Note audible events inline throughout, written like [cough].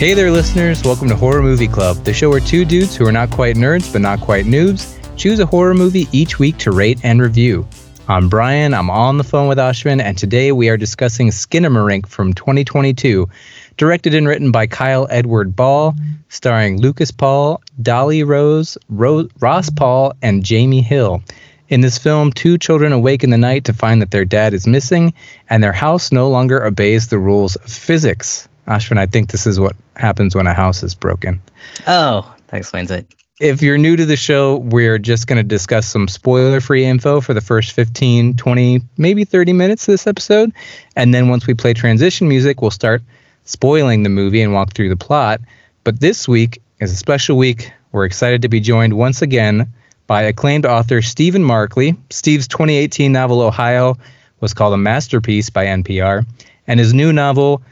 Hey there, listeners. Welcome to Horror Movie Club, the show where two dudes who are not quite nerds but not quite noobs choose a horror movie each week to rate and review. I'm Brian. I'm on the phone with Ashwin, and today we are discussing Skinamarink from 2022, directed and written by Kyle Edward Ball, starring Lucas Paul, Dali Rose, Ro- Ross Paul, and Jamie Hill. In this film, two children awake in the night to find that their dad is missing, and their house no longer obeys the rules of physics. Ashwin, I think this is what happens when a house is broken. Oh, that explains it. If you're new to the show, we're just going to discuss some spoiler free info for the first 15, 20, maybe 30 minutes of this episode. And then once we play transition music, we'll start spoiling the movie and walk through the plot. But this week is a special week. We're excited to be joined once again by acclaimed author Stephen Markley. Steve's 2018 novel, Ohio, was called a masterpiece by NPR. And his new novel,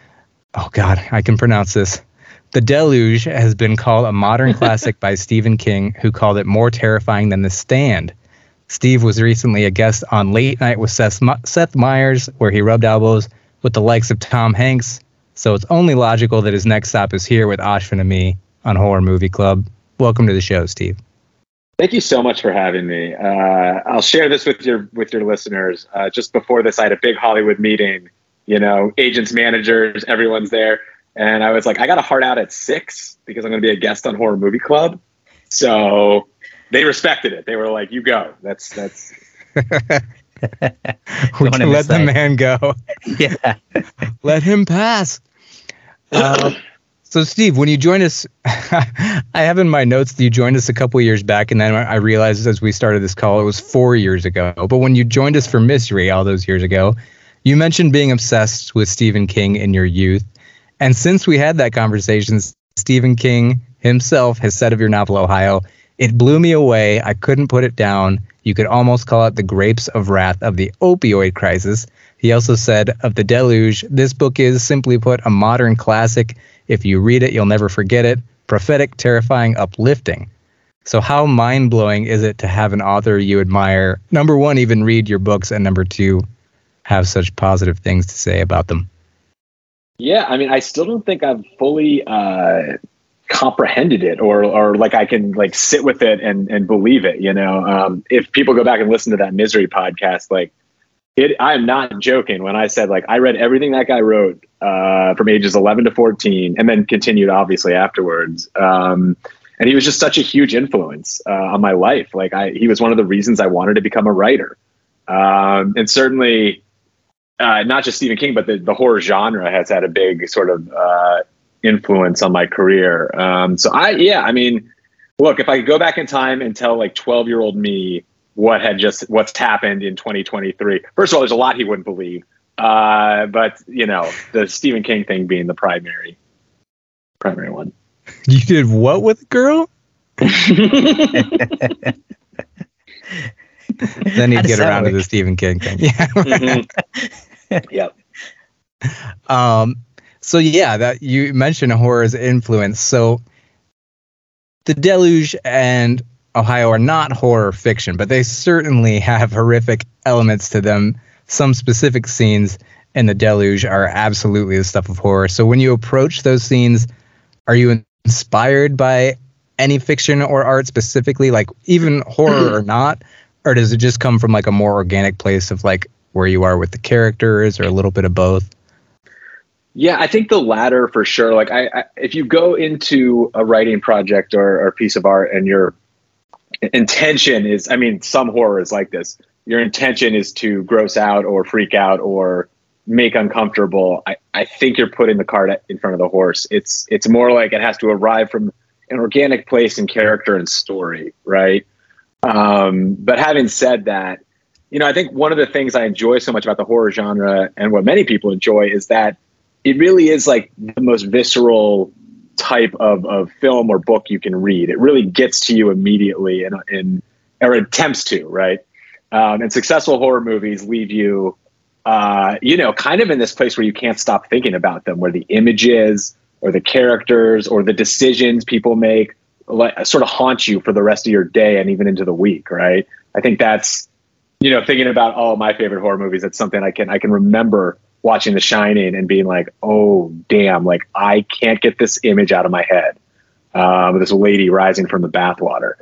oh God, I can pronounce this. The Deluge has been called a modern [laughs] classic by Stephen King, who called it more terrifying than The Stand. Steve was recently a guest on Late Night with Seth, Seth Meyers, where he rubbed elbows with the likes of Tom Hanks. So it's only logical that his next stop is here with Ashwin and me on Horror Movie Club. Welcome to the show, Steve. Thank you so much for having me. Uh, I'll share this with your with your listeners. Uh, just before this, I had a big Hollywood meeting. You know, agents, managers, everyone's there and I was like, I got a heart out at six because I'm going to be a guest on Horror Movie Club. So they respected it. They were like, "You go." That's that's. [laughs] we can let the man go. [laughs] yeah, let him pass. [laughs] Uh, so, Steve, when you joined us, I have in my notes that you joined us a couple years back, and then I realized as we started this call, it was four years ago. But when you joined us for Misery all those years ago, you mentioned being obsessed with Stephen King in your youth. And since we had that conversation, Stephen King himself has said of your novel, Ohio, it blew me away. I couldn't put it down. You could almost call it the grapes of wrath of the opioid crisis. He also said of The Deluge, this book is, simply put, a modern classic. If you read it, you'll never forget it. Prophetic, terrifying, uplifting. So, how mind blowing is it to have an author you admire, number one, even read your books, and number two, have such positive things to say about them? Yeah, I mean, I still don't think I've fully uh, comprehended it, or or like I can like sit with it and and believe it. You know, um, if people go back and listen to that misery podcast, like it, I am not joking when I said like I read everything that guy wrote uh, from ages 11 to 14, and then continued obviously afterwards. Um, and he was just such a huge influence uh, on my life. Like I, he was one of the reasons I wanted to become a writer. Um, and certainly, uh, not just Stephen King, but the, the horror genre has had a big sort of uh, influence on my career. Um, so I, yeah, I mean, look, if I could go back in time and tell like 12 year old me what had just, what's happened in 2023, first of all, there's a lot he wouldn't believe. Uh, but you know, the Stephen King thing being the primary, primary one. You did what with a girl? [laughs] then he'd get around work? to the Stephen King thing. Yeah. Mm-hmm. [laughs] [laughs] yep. Um, so yeah, that you mentioned horror's influence. So the Deluge and Ohio are not horror fiction, but they certainly have horrific elements to them. Some specific scenes in the Deluge are absolutely the stuff of horror. So when you approach those scenes, are you inspired by any fiction or art specifically, like even horror or [clears throat] not? Or does it just come from like a more organic place of like where you are with the characters or a little bit of both? Yeah, I think the latter for sure. Like, I, I if you go into a writing project or, a piece of art and your intention is, I mean, some horror is like this. Your intention is to gross out or freak out or make uncomfortable. I, I think you're putting the cart in front of the horse. It's it's more like it has to arrive from an organic place in character and story, right? Um, but having said that, you know, I think one of the things I enjoy so much about the horror genre and what many people enjoy is that it really is like the most visceral type of, of film or book you can read. It really gets to you immediately and, and or attempts to, right? Um, and successful horror movies leave you, uh, you know, kind of in this place where you can't stop thinking about them, where the images or the characters or the decisions people make like, sort of haunt you for the rest of your day and even into the week, right? I think that's you know, thinking about all my favorite horror movies, it's something I can I can remember watching The Shining and being like, oh damn, like I can't get this image out of my head. Um, this lady rising from the bathwater,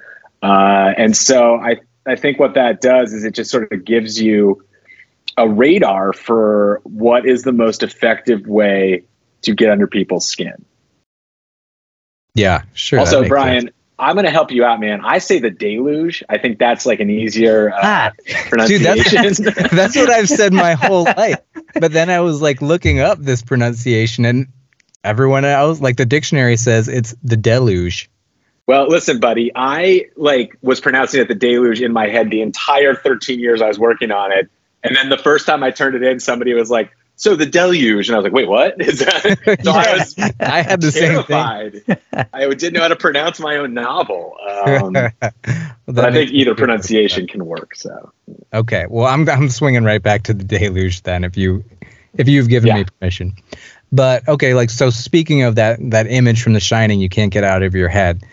uh, and so I I think what that does is it just sort of gives you a radar for what is the most effective way to get under people's skin. Yeah, sure. also, Brian, sense. I'm going to help you out, man. I say the deluge. I think that's like an easier uh, Ah, Dude, pronunciation. that's, [laughs] that's what I've said my whole life. But then I was like looking up this pronunciation, and everyone else, like the dictionary says, it's the deluge. well, listen, buddy. I like was pronouncing it the deluge in my head the entire 13 years I was working on it, and then the first time I turned it in, somebody was like, "So the deluge," and I was like, "Wait, what [laughs] is that?" So I was [laughs] I had the same thing. terrified. I didn't know how to pronounce my own novel. Um, [laughs] Well, but I think either pronunciation can work. So Okay, well, I'm I'm swinging right back to the deluge then. If you if you've given Yeah. me permission, but okay, like so. Speaking of that that image from The Shining, you can't get out of your head.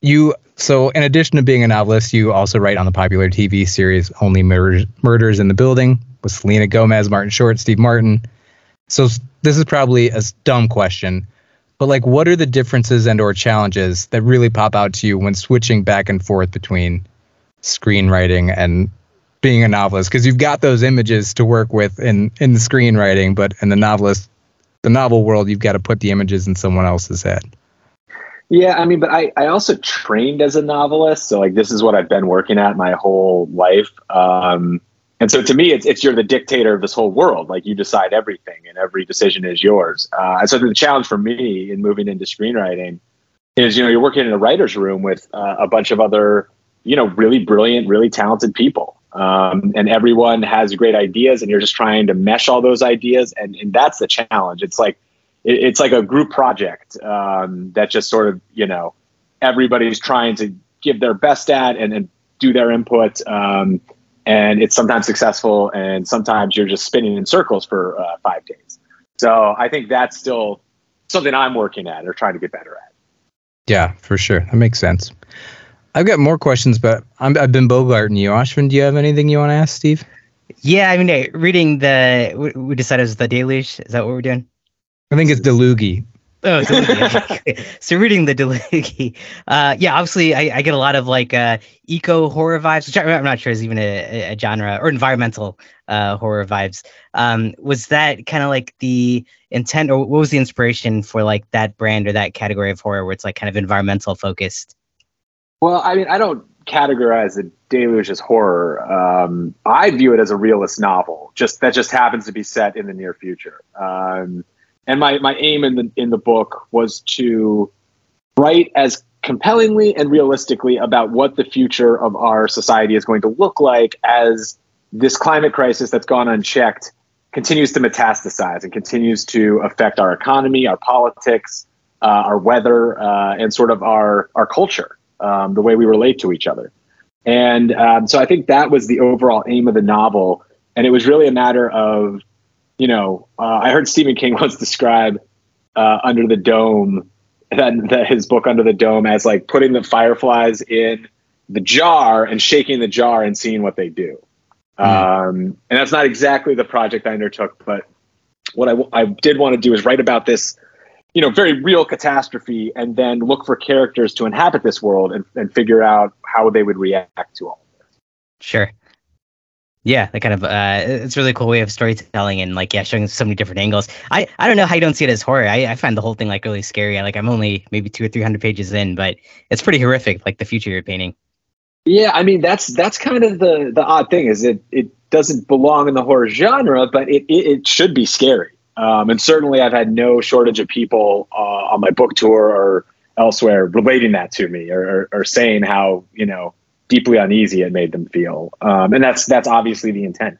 You so in addition to being a novelist, you also write on the popular TV series Only Murders, Murders in the Building with Selena Gomez, Martin Short, Steve Martin. So this is probably a dumb question, but like, what are the differences and or challenges that really pop out to you when switching back and forth between screenwriting and being a novelist because you've got those images to work with in in the screenwriting but in the novelist the novel world you've got to put the images in someone else's head Yeah, I mean, but I, I also trained as a novelist, so like this is what I've been working at my whole life. Um, and so to me, it's it's you're the dictator of this whole world. Like you decide everything, and every decision is yours. Uh, and so the challenge for me in moving into screenwriting is, you know, you're working in a writer's room with uh, a bunch of other, you know, really brilliant, really talented people. Um, and everyone has great ideas, and you're just trying to mesh all those ideas, and, and that's the challenge. It's like it, it's like a group project um, that just sort of you know everybody's trying to give their best at and, and do their input um, and it's sometimes successful and sometimes you're just spinning in circles for uh, five days so i think that's still something i'm working at or trying to get better at yeah for sure that makes sense i've got more questions but I'm, i've been bogarting you ashwin do you have anything you want to ask steve yeah. I mean, eh, reading the we, we decided it was the deluge. Is that what we're doing? i think it's delugi Oh, [laughs] so reading the Delugi, uh, yeah, obviously I, I get a lot of like uh, eco horror vibes, which I, I'm not sure is even a, a genre or environmental uh, horror vibes. Um, was that kind of like the intent, or what was the inspiration for like that brand or that category of horror where it's like kind of environmental focused? well i mean i don't categorize the deluge as horror. Um, i view it as a realist novel just that just happens to be set in the near future. Um, and my, my aim in the in the book was to write as compellingly and realistically about what the future of our society is going to look like as this climate crisis that's gone unchecked continues to metastasize and continues to affect our economy, our politics, uh, our weather, uh, and sort of our our culture, um, the way we relate to each other. And um, so I think that was the overall aim of the novel, and it was really a matter of, you know, uh, I heard Stephen King [laughs] once describe uh, Under the Dome, that, that his book Under the Dome as like putting the fireflies in the jar and shaking the jar and seeing what they do. Um, and that's not exactly the project I undertook, but what I, w- I did want to do is write about this, you know, very real catastrophe and then look for characters to inhabit this world and, and figure out how they would react to all of this. Sure. Yeah, that kind of uh, it's really cool way of storytelling and like yeah, showing so many different angles. I I don't know how you don't see it as horror. I, I find the whole thing like really scary. I, like I'm only maybe two or three hundred pages in, but it's pretty horrific. Like the future you're painting. Yeah, I mean that's that's kind of the the odd thing is it it doesn't belong in the horror genre, but it it, it should be scary. Um, and certainly, I've had no shortage of people uh, on my book tour or elsewhere relating that to me or, or, or saying how you know deeply uneasy it made them feel. Um, and that's that's obviously the intent.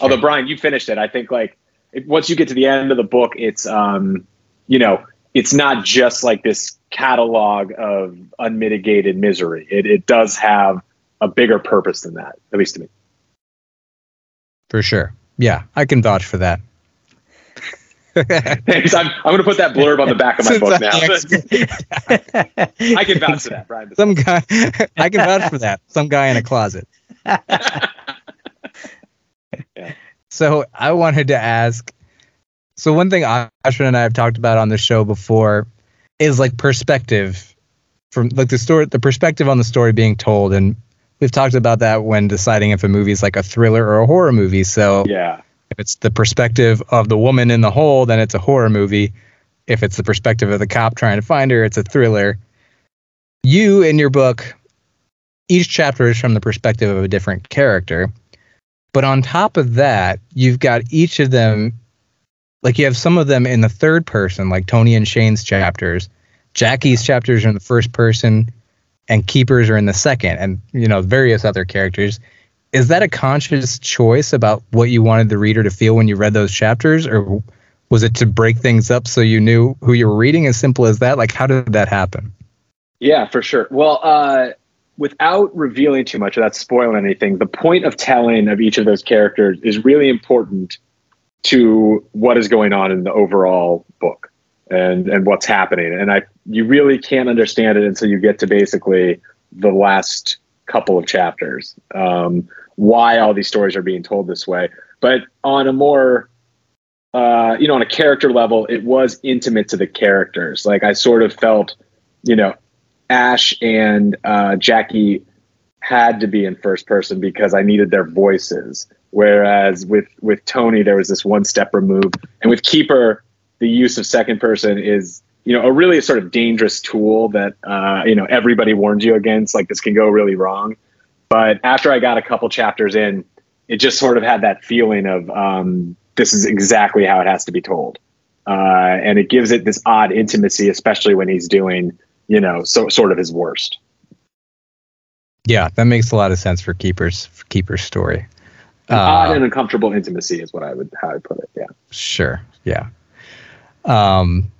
Although Brian, you finished it. I think like it, once you get to the end of the book, it's um, you know it's not just like this catalog of unmitigated misery. It, it does have a bigger purpose than that, at least to me. for sure yeah i can vouch for that [laughs] Thanks. I'm, I'm going to put that blurb on the back of my Since book I'm now. [laughs] I can vouch for that, Brian. some guy i can vouch for that some guy in a closet [laughs] yeah. So I wanted to ask. So one thing Ashwin and I have talked about on the show before is like perspective from like the story, the perspective on the story being told, and we've talked about that when deciding if a movie is like a thriller or a horror movie. So yeah, if it's the perspective of the woman in the hole, then it's a horror movie. If it's the perspective of the cop trying to find her, it's a thriller. You in your book, each chapter is from the perspective of a different character. But on top of that, you've got each of them, like you have some of them in the third person, like Tony and Shane's chapters. Jackie's chapters are in the first person, and Keepers are in the second, and you know various other characters. Is that a conscious choice about what you wanted the reader to feel when you read those chapters, or was it to break things up so you knew who you were reading? As simple as that. Like, how did that happen? Yeah, for sure. Well, uh, without revealing too much, without spoiling anything, the point of telling of each of those characters is really important to what is going on in the overall book and and what's happening. And I you really can't understand it until you get to basically the last couple of chapters. Um, why all these stories are being told this way. But on a more uh, you know, on a character level, it was intimate to the characters. Like I sort of felt, you know, Ash and uh, Jackie had to be in first person because I needed their voices. Whereas with with Tony, there was this one step removed, and with Keeper, the use of second person is you know a really sort of dangerous tool that uh, you know everybody warns you against. Like this can go really wrong. But after I got a couple chapters in, it just sort of had that feeling of um, this is exactly how it has to be told, uh, and it gives it this odd intimacy, especially when he's doing you know, so sort of his worst. Yeah, that makes a lot of sense for keepers for keeper's story. An uh, odd and uncomfortable intimacy is what I would how I put it. Yeah. Sure. Yeah. Um,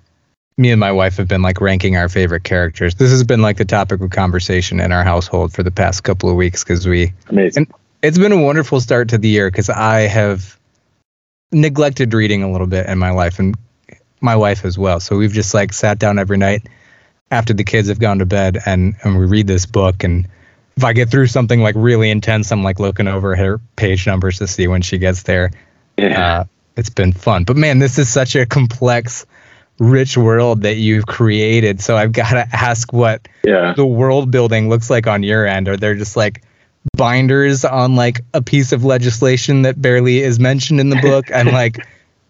me and my wife have been like ranking our favorite characters. This has been like the topic of conversation in our household for the past couple of weeks because we. Amazing. it's been a wonderful start to the year because I have neglected reading a little bit in my life and my wife as well. So we've just like sat down every night after the kids have gone to bed and and we read this book and if I get through something like really intense, I'm like looking over her page numbers to see when she gets there. Yeah. Uh, it's been fun. But man, this is such a complex, rich world that you've created. So I've got to ask what yeah. the world building looks like on your end. Are there just like binders on like a piece of legislation that barely is mentioned in the book? and [laughs] like,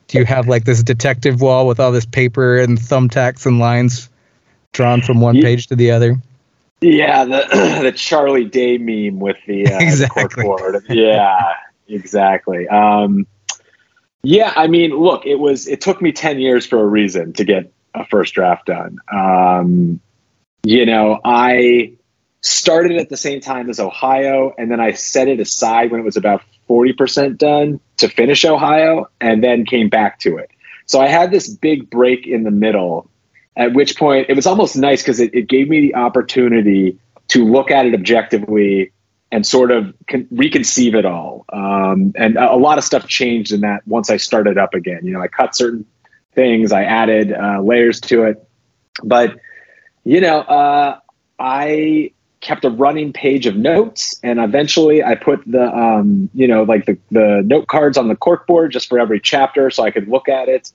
do you have like this detective wall with all this paper and thumbtacks and lines drawn from one page to the other. Yeah, the [clears throat] the Charlie Day meme with the, uh, exactly. the Yeah, exactly. Um, yeah, I mean, look, it was it took me ten years for a reason to get a first draft done. Um, you know, I started at the same time as Ohio, and then I set it aside when it was about forty percent done to finish Ohio, and then came back to it. So I had this big break in the middle at which point it was almost nice because it, it gave me the opportunity to look at it objectively and sort of con- reconceive it all. Um, and a, a, lot of stuff changed in that once I started up again. You know, I cut certain things, I added uh, layers to it, but you know, uh, I kept a running page of notes, and eventually I put the um, you know like the the note cards on the corkboard just for every chapter, so I could look at it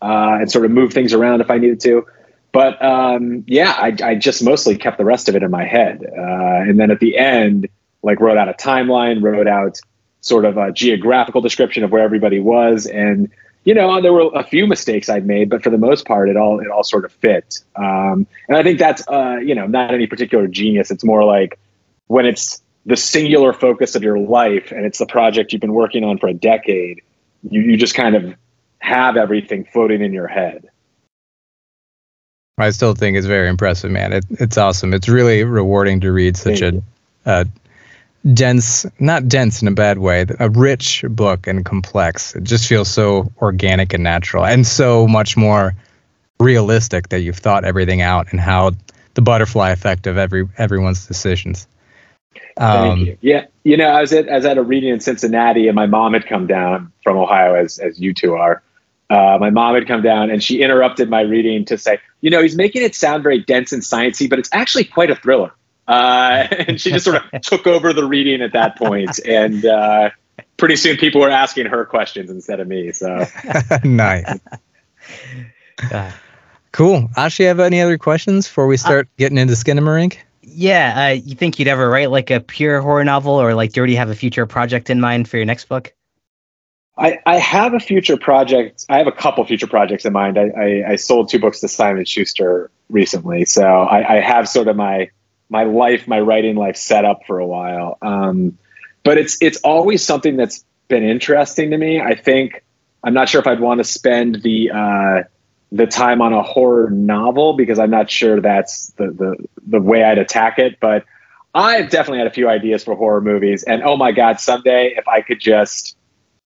uh, and sort of move things around if I needed to. But um, yeah, I, I, just mostly kept the rest of it in my head. Uh, and then at the end, like wrote out a timeline, wrote out sort of a geographical description of where everybody was. And, you know, there were a few mistakes I'd made, but for the most part, it all, it all sort of fit. Um, and I think that's, uh, you know, not any particular genius. It's more like when it's the singular focus of your life and it's the project you've been working on for a decade, you, you just kind of have everything floating in your head. I still think it's very impressive, man. It, it's awesome. It's really rewarding to read such a, a, dense, not dense in a bad way, a rich book and complex. It just feels so organic and natural and so much more realistic that you've thought everything out and how the butterfly effect of every everyone's decisions. Um, Thank you. Yeah, you know, I was at I was at a reading in Cincinnati, and my mom had come down from Ohio, as as you two are, uh, my mom had come down and she interrupted my reading to say, you know, he's making it sound very dense and sciencey, but it's actually quite a thriller. Uh, [laughs] and she just sort of [laughs] took over the reading at that point and uh, pretty soon people were asking her questions instead of me. So [laughs] nice. Cool. Ashley, have any other questions before we start uh, getting into Skinamarink? Yeah, uh, you think you'd ever write like a pure horror novel, or like do you already have a future project in mind for your next book? I, I have a future project. I have a couple future projects in mind. I, I, I sold two books to Simon Schuster recently, so I, I, have sort of my my life, my writing life set up for a while. Um, but it's it's always something that's been interesting to me. I think I'm not sure if I'd want to spend the uh, the time on a horror novel because I'm not sure that's the the the way I'd attack it. But I've definitely had a few ideas for horror movies, and oh my god, someday if I could just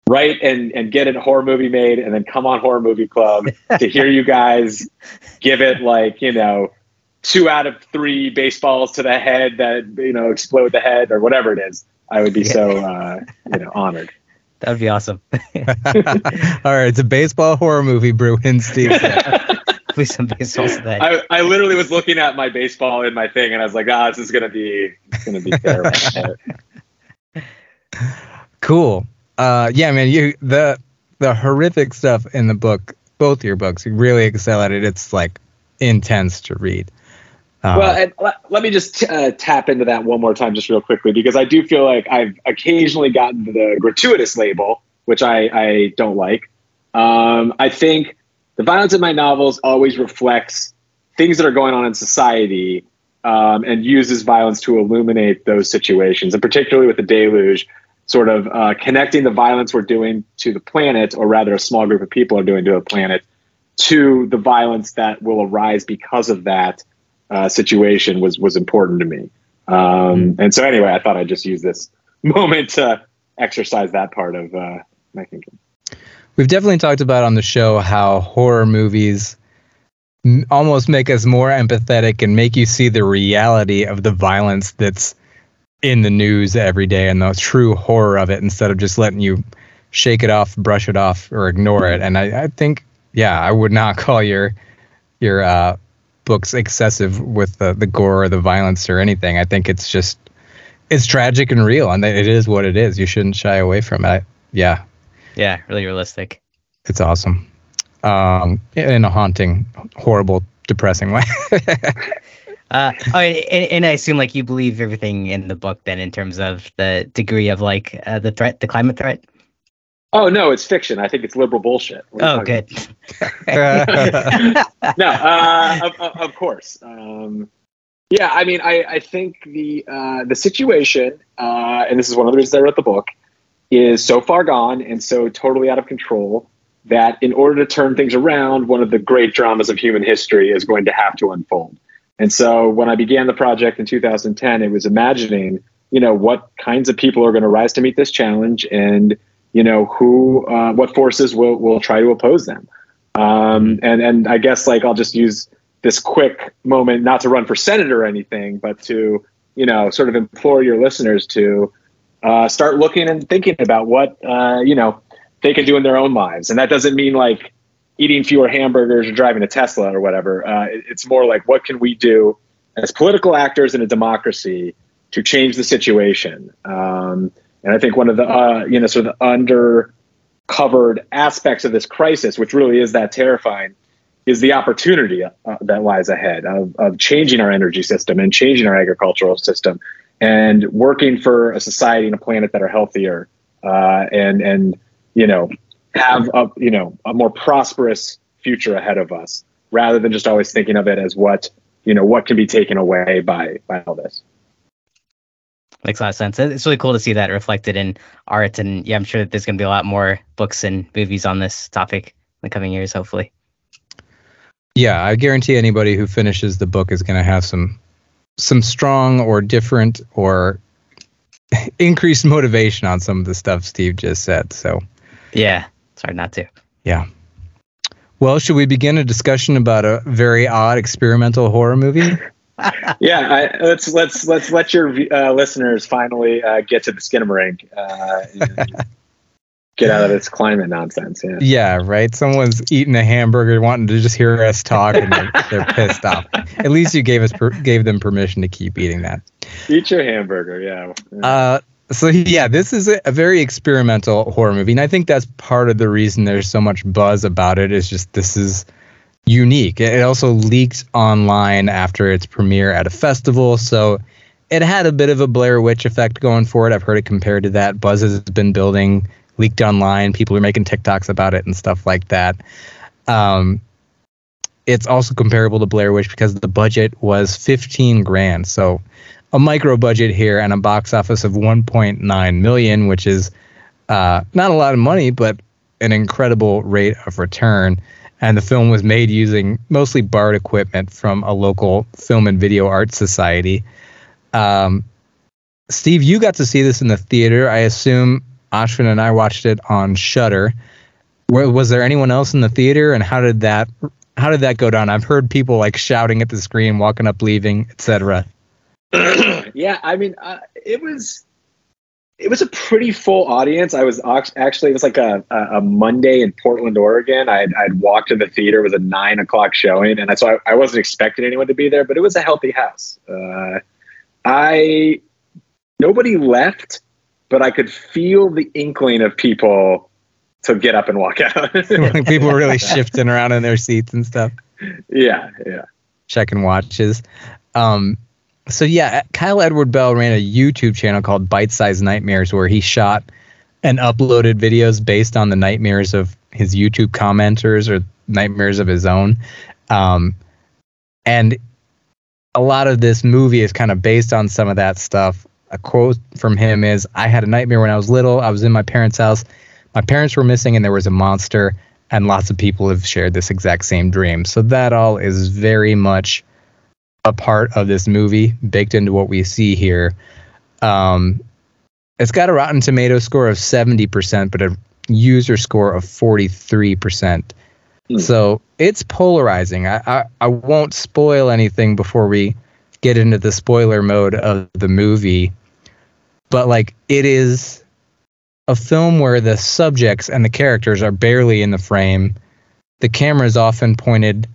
write and and get a horror movie made, and then come on Horror Movie Club to hear you guys give it like you know two out of three baseballs to the head that you know explode the head or whatever it is. I would be yeah. so uh, you know honored. [laughs] That would be awesome. [laughs] All right, it's a baseball horror movie, Bruin Steve. [laughs] Please some baseballs today. I, I literally was looking at my baseball in my thing, and I was like, "Ah, oh, this is gonna be, it's gonna be terrible." cool. Uh, yeah, man. You the the horrific stuff in the book, both your books, you really excel at it. It's like intense to read. Uh, well, let, let me just uh, tap into that one more time, just real quickly, because I do feel like I've occasionally gotten the gratuitous label, which I, I don't like. Um, I think the violence in my novels always reflects things that are going on in society um, and uses violence to illuminate those situations, and particularly with the deluge, sort of uh, connecting the violence we're doing to the planet, or rather, a small group of people are doing to a planet, to the violence that will arise because of that uh, situation was was important to me. Um, hmm. and so anyway, I thought I'd just use this [laughs] moment to exercise that part of uh, my thinking. We've definitely talked about on the show how horror movies m- almost make us more empathetic and make you see the reality of the violence that's in the news every day and the true horror of it instead of just letting you shake it off, brush it off, or ignore it. And I, I think, yeah, I would not [laughs] call your your uh, books excessive with the, the gore or the violence or anything. I think it's just it's tragic and real, and it is what it is. You shouldn't shy away from it. yeah. Yeah, really realistic. It's awesome. Um, in a haunting, horrible, depressing way. [laughs] uh, oh, and, and, I assume like you believe everything in the book then in terms of the degree of like uh, the threat, the climate threat. Oh no, it's fiction. I think it's liberal bullshit. Oh, good. [laughs] no, uh, of, of, course. Um, yeah, I mean, I, I think the uh, the situation, uh, and this is one of the reasons I wrote the book, is so far gone and so totally out of control that in order to turn things around, one of the great dramas of human history is going to have to unfold. And so when I began the project in 2010, it was imagining, you know, what kinds of people are going to rise to meet this challenge and you know who uh, what forces will will try to oppose them. Um, and and i guess like i'll just use this quick moment not to run for senator or anything but to you know sort of implore your listeners to uh, start looking and thinking about what uh, you know they can do in their own lives. And that doesn't mean like eating fewer hamburgers or driving a tesla or whatever. Uh, it's more like what can we do as political actors in a democracy to change the situation? Um, and I think one of the uh, you know sort of undercovered aspects of this crisis, which really is that terrifying, is the opportunity uh, that lies ahead of, of changing our energy system and changing our agricultural system and working for a society and a planet that are healthier uh, and and you know have a you know a more prosperous future ahead of us rather than just always thinking of it as what you know what can be taken away by by all this makes a lot of sense. It's really cool to see that reflected in art, and yeah, I'm sure that there's going to be a lot more books and movies on this topic in the coming years, hopefully. Yeah, I guarantee anybody who finishes the book is going to have some some strong or different or [laughs] increased motivation on some of the stuff Steve just said. So, yeah, it's hard not to. Yeah. Well, should we begin a discussion about a very odd experimental horror movie? [laughs] yeah, I, let's let's let's let your uh, listeners finally uh, get to the Skinamarink. Uh, get out of this climate nonsense. Yeah. Yeah, right. Someone's eating a hamburger, wanting to just hear us talk, and they're, they're pissed off. At least you gave us per, gave them permission to keep eating that. Eat your hamburger. Yeah. Uh, So yeah, this is a, a very experimental horror movie, and I think that's part of the reason there's so much buzz about it. Is just this is unique. It also leaked online after its premiere at a festival, so it had a bit of a Blair Witch effect going for it. I've heard it compared to that. Buzz has been building, leaked online. People are making TikToks about it and stuff like that. Um, it's also comparable to Blair Witch because the budget was 15 grand. So a micro budget here and a box office of 1.9 million, which is uh, not a lot of money, but an incredible rate of return. And the film was made using mostly BART equipment from a local film and video art society. Um, Steve, you got to see this in the theater. I assume Ashwin and I watched it on Shutter. Was there anyone else in the theater, and how did that how did that go down? I've heard people like shouting at the screen, walking up, leaving, etc. [clears throat] yeah, I mean, uh, it was it was a pretty full audience. I was actually it was like a, a Monday in Portland, Oregon. I'd, I'd walked to the theater. It was a nine o'clock showing, and so I, I wasn't expecting anyone to be there, but it was a healthy house. Uh, I nobody left, but I could feel the inkling of people to get up and walk [laughs] out. people were really [laughs] shifting around in their seats and stuff. Yeah, yeah. Checking watches. Um, so yeah, Kyle Edward Ball ran a YouTube channel called Bite Size Nightmares where he shot and uploaded videos based on the nightmares of his YouTube commenters or nightmares of his own. Um, and a lot of this movie is kind of based on some of that stuff. A quote from him is I had a nightmare when I was little. I was in my parents' house. My parents were missing and there was a monster, and lots of people have shared this exact same dream. So that all is very much a part of this movie, baked into what we see here. Um, it's got a Rotten Tomato score of 70%, but a user score of 43%. Mm. So it's polarizing. I, I, I won't spoil anything before we get into the spoiler mode of the movie, but like it is a film where the subjects and the characters are barely in the frame. The camera is often pointed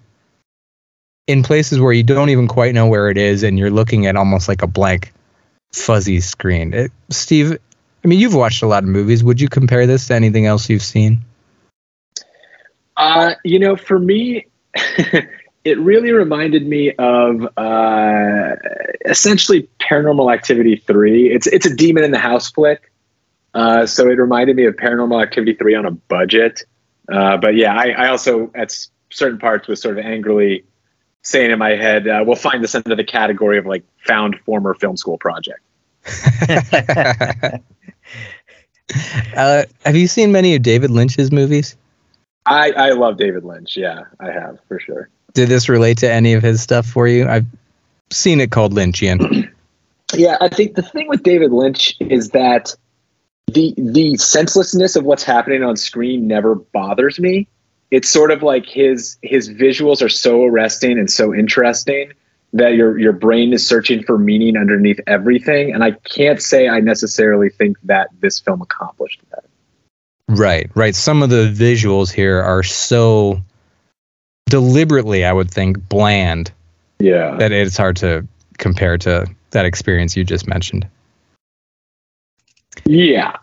in places where you don't even quite know where it is, and you're looking at almost like a blank, fuzzy screen. It, Steve, I mean, you've watched a lot of movies. Would you compare this to anything else you've seen? Uh, you know, for me, [laughs] it really reminded me of uh, essentially Paranormal Activity three. It's it's a demon in the house flick, uh, so it reminded me of Paranormal Activity three on a budget. Uh, but yeah, I, I, also at certain parts was sort of angrily saying in my head, uh, "We'll find this under the category of like found former film school project." [laughs] Uh, have you seen many of David Lynch's movies? I, I love David Lynch. Yeah, I have for sure. Did this relate to any of his stuff for you? I've seen it called Lynchian. [clears throat] yeah, I think the thing with David Lynch is that the the senselessness of what's happening on screen never bothers me. It's sort of like his his visuals are so arresting and so interesting that your your brain is searching for meaning underneath everything. And I can't say I necessarily think that this film accomplished that. Right, right. Some of the visuals here are so deliberately, I would think, bland. Yeah. That it's hard to compare to that experience you just mentioned. Yeah.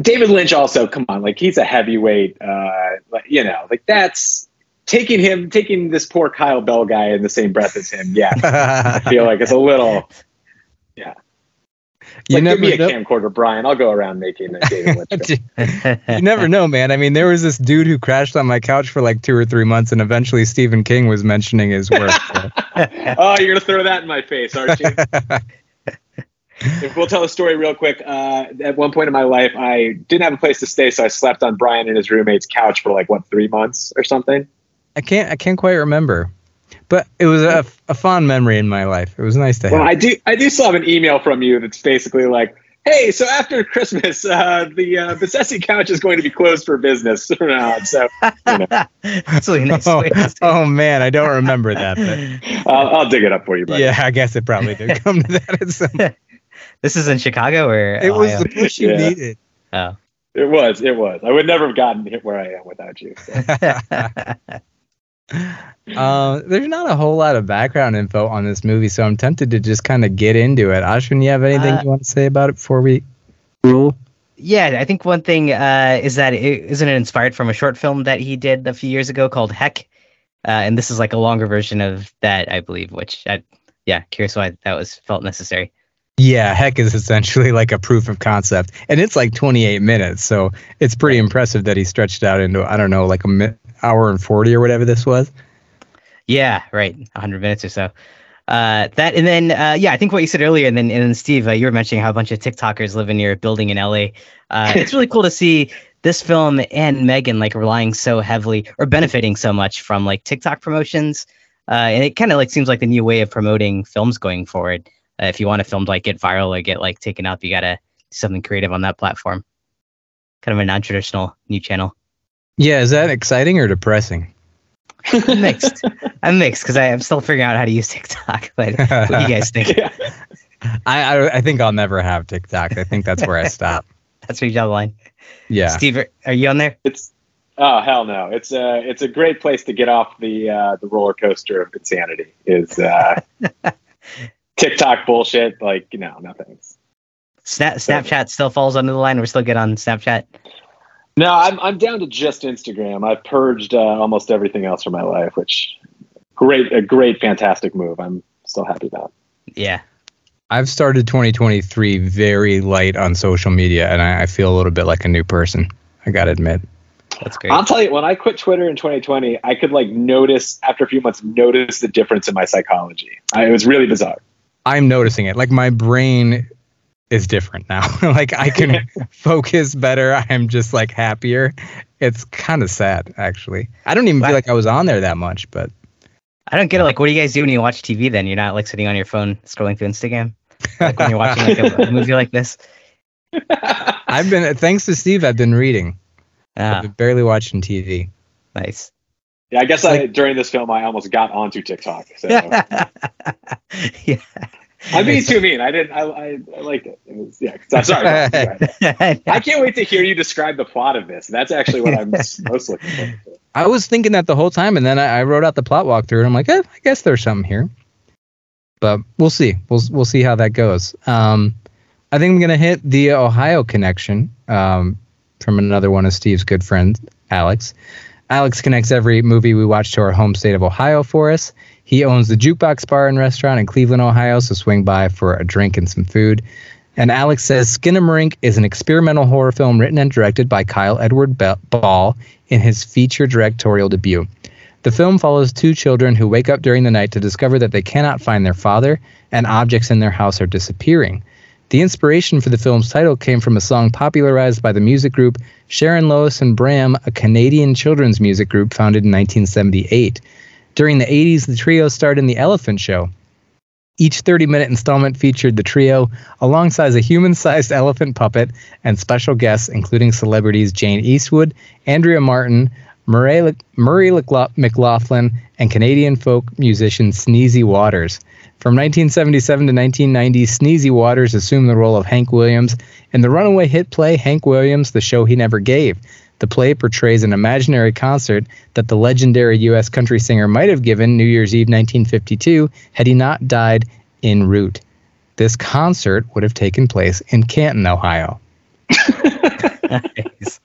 David Lynch also, come on, like he's a heavyweight uh like you know, like that's taking him taking this poor Kyle Ball guy in the same breath as him, yeah. I feel like it's a little yeah. You like, never give me a know. camcorder, Brian. I'll go around making a David Lynch [laughs] You never know, man. I mean, there was this dude who crashed on my couch for like two or three months, and eventually Stephen King was mentioning his work. So. [laughs] oh, you're gonna throw that in my face, aren't you? [laughs] if [laughs] we'll tell a story real quick, uh, at one point in my life, I didn't have a place to stay, so I slept on Brian and his roommate's couch for like what three months or something. I can't. I can't quite remember but it was a, a fond memory in my life. It was nice to have. I do I do still have an email from you that's basically like, "Hey, so after Christmas, uh, the uh, Besessi couch is going to be closed for business now." [laughs] So, you know. [laughs] that's really nice. Oh, oh, man, I don't remember that. But... I'll, I'll, dig it up for you. Buddy. Yeah, I guess it probably did come to that. at Some... this is in Chicago, or it was the push you yeah. needed. Oh. It was. It was. I would never have gotten hit where I am without you. So. Uh, [laughs] there's not a whole lot of background info on this movie, so I'm tempted to just kind of get into it. Ashwin, you have anything Uh, you want to say about it before we rule? Yeah, I think one thing uh, is that it isn't it inspired from a short film that he did a few years ago called Heck, uh, and this is like a longer version of that, I believe. Which, I, yeah, curious why that was felt necessary. Yeah, Heck is essentially like a proof of concept, and it's like 28 minutes, so it's pretty impressive that he stretched out into I don't know, like a mi- hour and 40 or whatever this was. Yeah, right, 100 minutes or so. Uh, that and then uh, yeah, I think what you said earlier, and then and then Steve, uh, you were mentioning how a bunch of TikTokers live in your building in LA. Uh, it's really cool to see this film and Megan like relying so heavily or benefiting so much from like TikTok promotions. Uh, and it kind of like seems like the new way of promoting films going forward. Uh, if you want a film to like get viral or get like taken up, you gotta do something creative on that platform. Kind of a non-traditional new channel. Yeah, is that exciting or depressing? I'm mixed. I'm mixed because I'm still figuring out how to use TikTok. [laughs] But what do you guys think? [laughs] Yeah. I, I I think I'll never have TikTok. I think that's where I stop. [laughs] That's where you draw the line. Yeah. Steve, are, are you on there? It's oh hell no. It's a it's a great place to get off the uh, the roller coaster of insanity. Is uh, TikTok bullshit? Like you know, no thanks. Snap, Snapchat still falls under the line. We're still good on Snapchat. No, I'm I'm down to just Instagram. I've purged uh, almost everything else from my life, which great a great fantastic move. I'm so happy about. Yeah. I've started 2023 very light on social media, and I, I feel a little bit like a new person. I gotta admit. That's great. I'll tell you, when I quit Twitter in 2020, I could like notice after a few months, notice the difference in my psychology. I, it was really bizarre. I'm noticing it. Like my brain is different now. [laughs] like I can [laughs] focus better. I'm just like happier. It's kind of sad, actually. I don't even Wow. feel like I was on there that much, but I don't get it. Like, what do you guys do when you watch TV then? You're not like sitting on your phone scrolling through Instagram? Like when you're watching like a, a [laughs] movie like this? I've been thanks to Steve. I've been reading. Ah, I've been barely watching TV. nice. Yeah, I guess I during this film I almost got onto TikTok. So [laughs] yeah. I'm being too mean. I didn't. I, I, I liked it. It was yeah. So, sorry. [laughs] I can't wait to hear you describe the plot of this. That's actually what I'm [laughs] most looking forward to. I was thinking that the whole time, and then I, I wrote out the plot walkthrough, and I'm like, eh, I guess there's something here. But we'll see. We'll we'll see how that goes. Um, I think I'm gonna hit the Ohio connection um, from another one of Steve's good friends, Alex. Alex connects every movie we watch to our home state of Ohio for us. He owns the Jukebox Bar and Restaurant in Cleveland, Ohio, so swing by for a drink and some food. And Alex says Skinamarink is an experimental horror film written and directed by Kyle Edward Ball in his feature directorial debut. The film follows two children who wake up during the night to discover that they cannot find their father and objects in their house are disappearing. The inspiration for the film's title came from a song popularized by the music group Sharon Lois and Bram, a Canadian children's music group founded in 1978. During the 80s, the trio starred in The Elephant Show. Each 30 minute installment featured the trio alongside a human sized [laughs] elephant puppet and special guests, including celebrities Jane Eastwood, Andrea Martin, Murray, McLaughlin, and Canadian folk musician Sneezy Waters. From 1977 to 1990, Sneezy Waters assumed the role of Hank Williams in the runaway hit play Hank Williams, The Show He Never Gave. The play portrays an imaginary concert that the legendary U.S. country singer might have given New Year's Eve 1952 had he not died en route. This concert would have taken place in Canton, Ohio. Nice.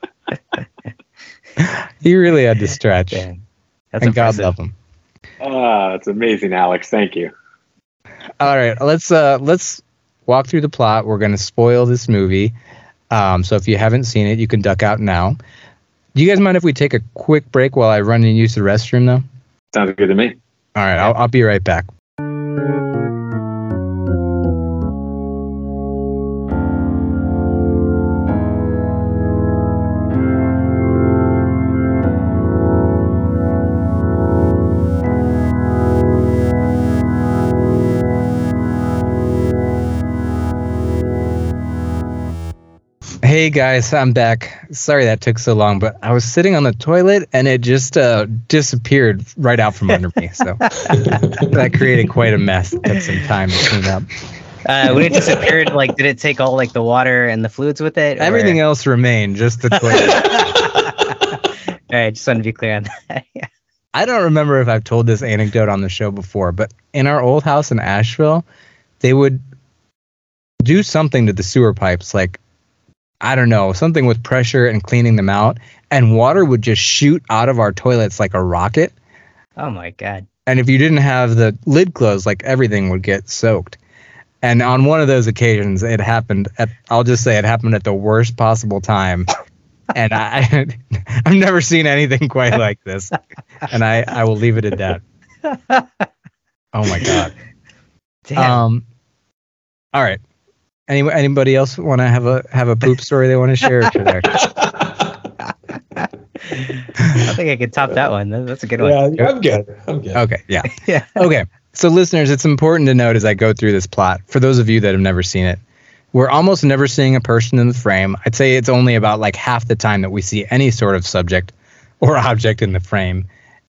He really had to stretch, Dang. That's and God impressive. love him. Ah, it's amazing, Alex. Thank you. All right, let's uh let's walk through the plot. We're gonna spoil this movie. Um, so if you haven't seen it, you can duck out now. Do you guys mind if we take a quick break while I run and use the restroom though? Sounds good to me. All right, I'll, I'll be right back. Hey guys, I'm back. Sorry that took so long, but I was sitting on the toilet and it just uh, disappeared right out from under me. So [laughs] that created quite a mess. It took some time to clean up. Uh, when it disappeared, like, did it take all like the water and the fluids with it? or- Everything else remained, just the toilet. [laughs] all right, just wanted to be clear on that. [laughs] yeah. I don't remember if I've told this anecdote on the show before, but in our old house in Asheville, they would do something to the sewer pipes, like I don't know, something with pressure and cleaning them out, and water would just shoot out of our toilets like a rocket. Oh my god. And if you didn't have the lid closed, like everything would get soaked. And on one of those occasions, it happened at, I'll just say it happened at the worst possible time. [laughs] and I, [laughs] I've never seen anything quite like this. And I, I will leave it at that. [laughs] Oh my God. Damn. Um, all right. Any, anybody else want to have a have a poop story they want to share? [laughs] Or I- I think I could top that one. That's a good one. yeah, I'm good. I'm good. Okay, yeah. [laughs] Yeah. Okay. So listeners, it's important to note as I go through this plot, for those of you that have never seen it, we're almost never seeing a person in the frame. I'd say it's only about like half the time that we see any sort of subject or [laughs] object in the frame.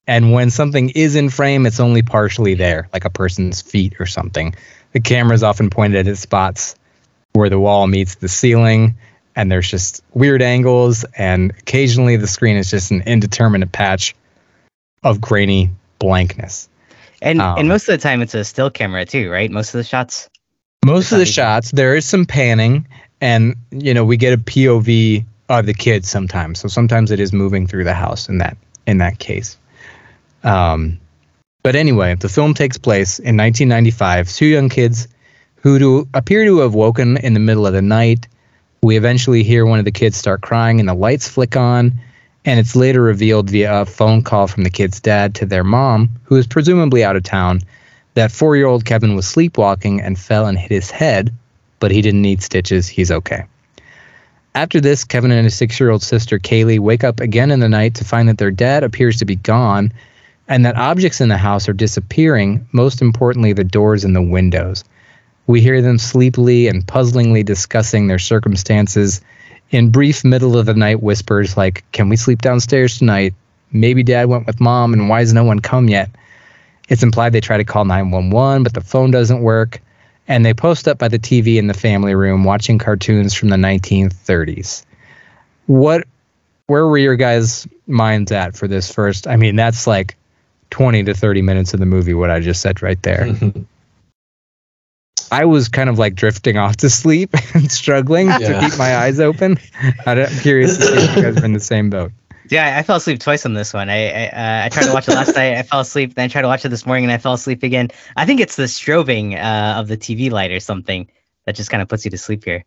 And when something is in frame, it's only partially there, like a person's feet or something. The camera is often pointed at its spots where the wall meets the ceiling, and there's just weird angles, and occasionally the screen is just an indeterminate patch of grainy blankness. And Um, and most of the time it's a still camera too, right? Most of the shots. Most of the shots, there is some panning, and you know we get a POV of the kids sometimes. So sometimes it is moving through the house in that in that case. Um, but anyway, the film takes place in 1995. Two young kids who do appear to have woken in the middle of the night. We eventually hear one of the kids start crying, and the lights flick on. And it's later revealed via a phone call from the kid's dad to their mom, who is presumably out of town, that four year old Kevin was sleepwalking and fell and hit his head, but he didn't need stitches. He's okay. After this, Kevin and his six year old sister Kaylee wake up again in the night to find that their dad appears to be gone and that objects in the house are disappearing, most importantly, the doors and the windows. We hear them sleepily and puzzlingly discussing their circumstances in brief middle of the night whispers like, Can we sleep downstairs tonight? Maybe dad went with mom, and why has no one come yet? It's implied they try to call 911, but the phone doesn't work. And they post up by the TV in the family room watching cartoons from the 1930s. What, where were your guys' minds at for this first? I mean, that's like 20 to 30 minutes of the movie, what I just said right there. [laughs] I was kind of like drifting off to sleep [laughs] and struggling to keep my eyes open. [laughs] I don't- I'm curious to see if you guys are in the same boat. Yeah, I fell asleep twice on this one. I I, uh, I tried to watch it last [laughs] night. I fell asleep. Then I tried to watch it this morning, and I fell asleep again. I think it's the strobing uh, of the TV light or something that just kind of puts you to sleep here.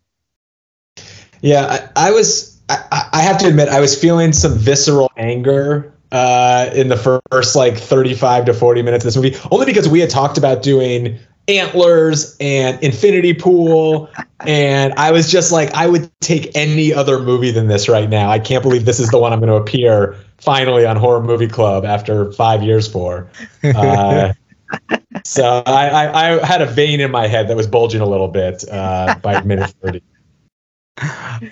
Yeah, I, I was. I, I have to admit, I was feeling some visceral anger uh, in the first like 35 to 40 minutes of this movie, only because we had talked about doing antlers and infinity pool and i was just like i would take any other movie than this right now i can't believe this is the one i'm going to appear finally on horror movie club after five years for uh, [laughs] so I, I, I had a vein in my head that was bulging a little bit uh, by minute 30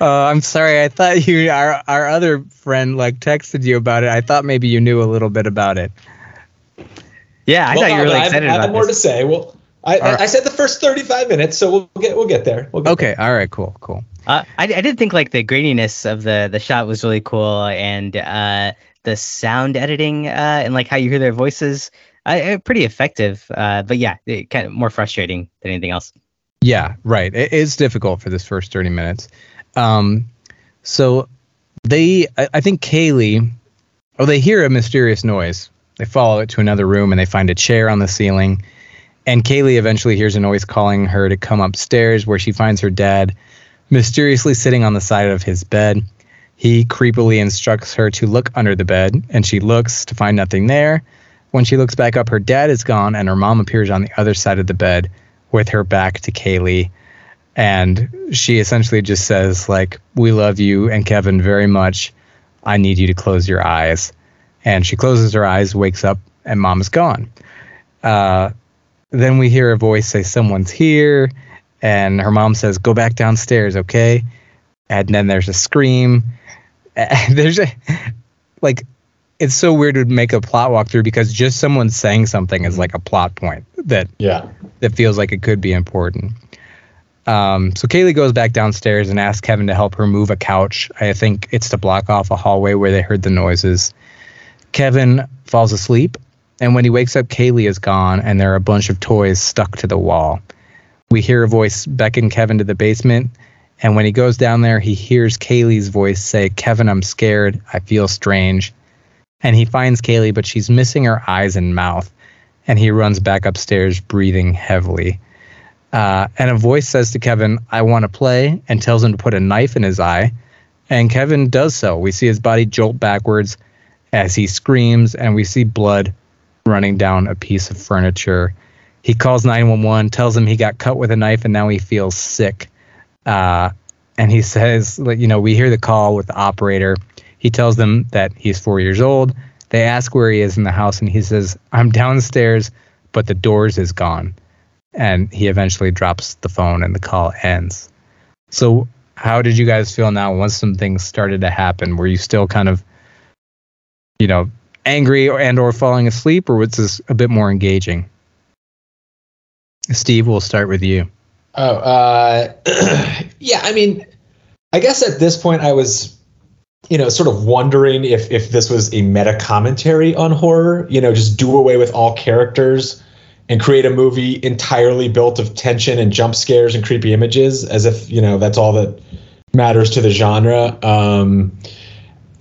Uh, I'm sorry. I thought you, our our other friend, like texted you about it. I thought maybe you knew a little bit about it. Yeah, I Well, thought you were really I have- excited I have about more this. to say. Well, I, All right. I, I said the first 35 minutes, so we'll get we'll get there. We'll get Okay. All right. Cool. Cool. Uh, I, I did think like the graininess of the the shot was really cool, and uh, the sound editing uh, and like how you hear their voices, uh, uh, pretty effective. Uh, but yeah, it kind of more frustrating than anything else. Yeah. Right. It is difficult for this first 30 minutes. Um, so they, I, I think Kaylee, oh, they hear a mysterious noise. They follow it to another room and they find a chair on the ceiling. And Kaylee eventually hears a noise calling her to come upstairs, where she finds her dad mysteriously sitting on the side of his bed. He creepily instructs her to look under the bed, and she looks to find nothing there. When she looks back up, her dad is gone, and her mom appears on the other side of the bed with her back to Kaylee. And she essentially just says, like, we love you and Kevin very much. I need you to close your eyes. And she closes her eyes, wakes up, and mom is gone. Uh, then we hear a voice say, Someone's here. And her mom says, Go back downstairs, okay? And then there's a scream. And [laughs] there's a, like, it's so weird to make a plot walkthrough because just someone saying something is like a plot point that Yeah. that feels like it could be important. Um, so Kaylee goes back downstairs and asks Kevin to help her move a couch. I think it's to block off a hallway where they heard the noises. Kevin falls asleep, and when he wakes up, Kaylee is gone, and there are a bunch of toys stuck to the wall. We hear a voice beckon Kevin to the basement, and when he goes down there, he hears Kaylee's voice say, Kevin, I'm scared. I feel strange. And he finds Kaylee, but she's missing her eyes and mouth, and he runs back upstairs, breathing heavily. Uh, and a voice says to Kevin, I want to play, and tells him to put a knife in his eye. And Kevin does so. We see his body jolt backwards as he screams, and we see blood running down a piece of furniture. He calls 911, tells him he got cut with a knife, and now he feels sick. Uh, and he [laughs] says, you know, we hear the call with the operator. He tells them that he's four years old. They ask where he is in the house, and he says, I'm downstairs, but the doors is gone. And he eventually drops the phone, and the call ends. So, how did you guys feel now once some things started to happen? Were you still kind of, you know, angry or, and or falling asleep, or was this a bit more engaging? Steve, we'll start with you. Oh, uh, [clears throat] yeah. I mean, I guess at this point I was, you know, sort of wondering if if this was a meta commentary on horror. You know, just do away with all characters and create a movie entirely built of tension and jump scares and creepy images, as if you know that's all that matters to the genre. Um,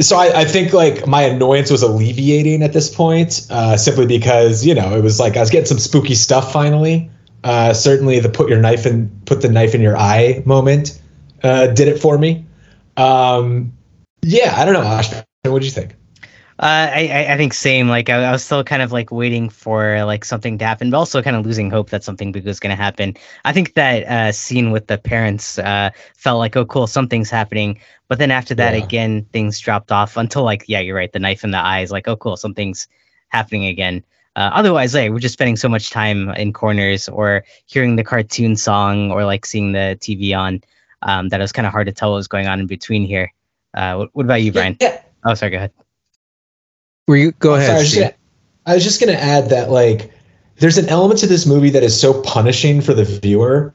so I, I, think like my annoyance was alleviating at this point, uh, simply because you know it was like I was getting some spooky stuff finally. Uh, certainly, the put your knife in put the knife in your eye moment uh, did it for me. Um, yeah, I don't know, Ashton. What do you think? Uh, I, I think same. Like I, I, was still kind of like waiting for like something to happen, but also kind of losing hope that something big was going to happen. I think that uh, scene with the parents uh, felt like, oh, cool, something's happening. But then after that, yeah. again, things dropped off until like, yeah, you're right, the knife in the eyes. Like, oh, cool, something's happening again. Uh, otherwise, like we're just spending so much time in corners or hearing the cartoon song or like seeing the TV on um, that it was kind of hard to tell what was going on in between here. Uh, what, what, about you, Brian? Yeah, yeah. Oh, sorry. Go ahead. Were you go oh, ahead? Sorry, I was just gonna add that like there's an element to this movie that is so punishing for the viewer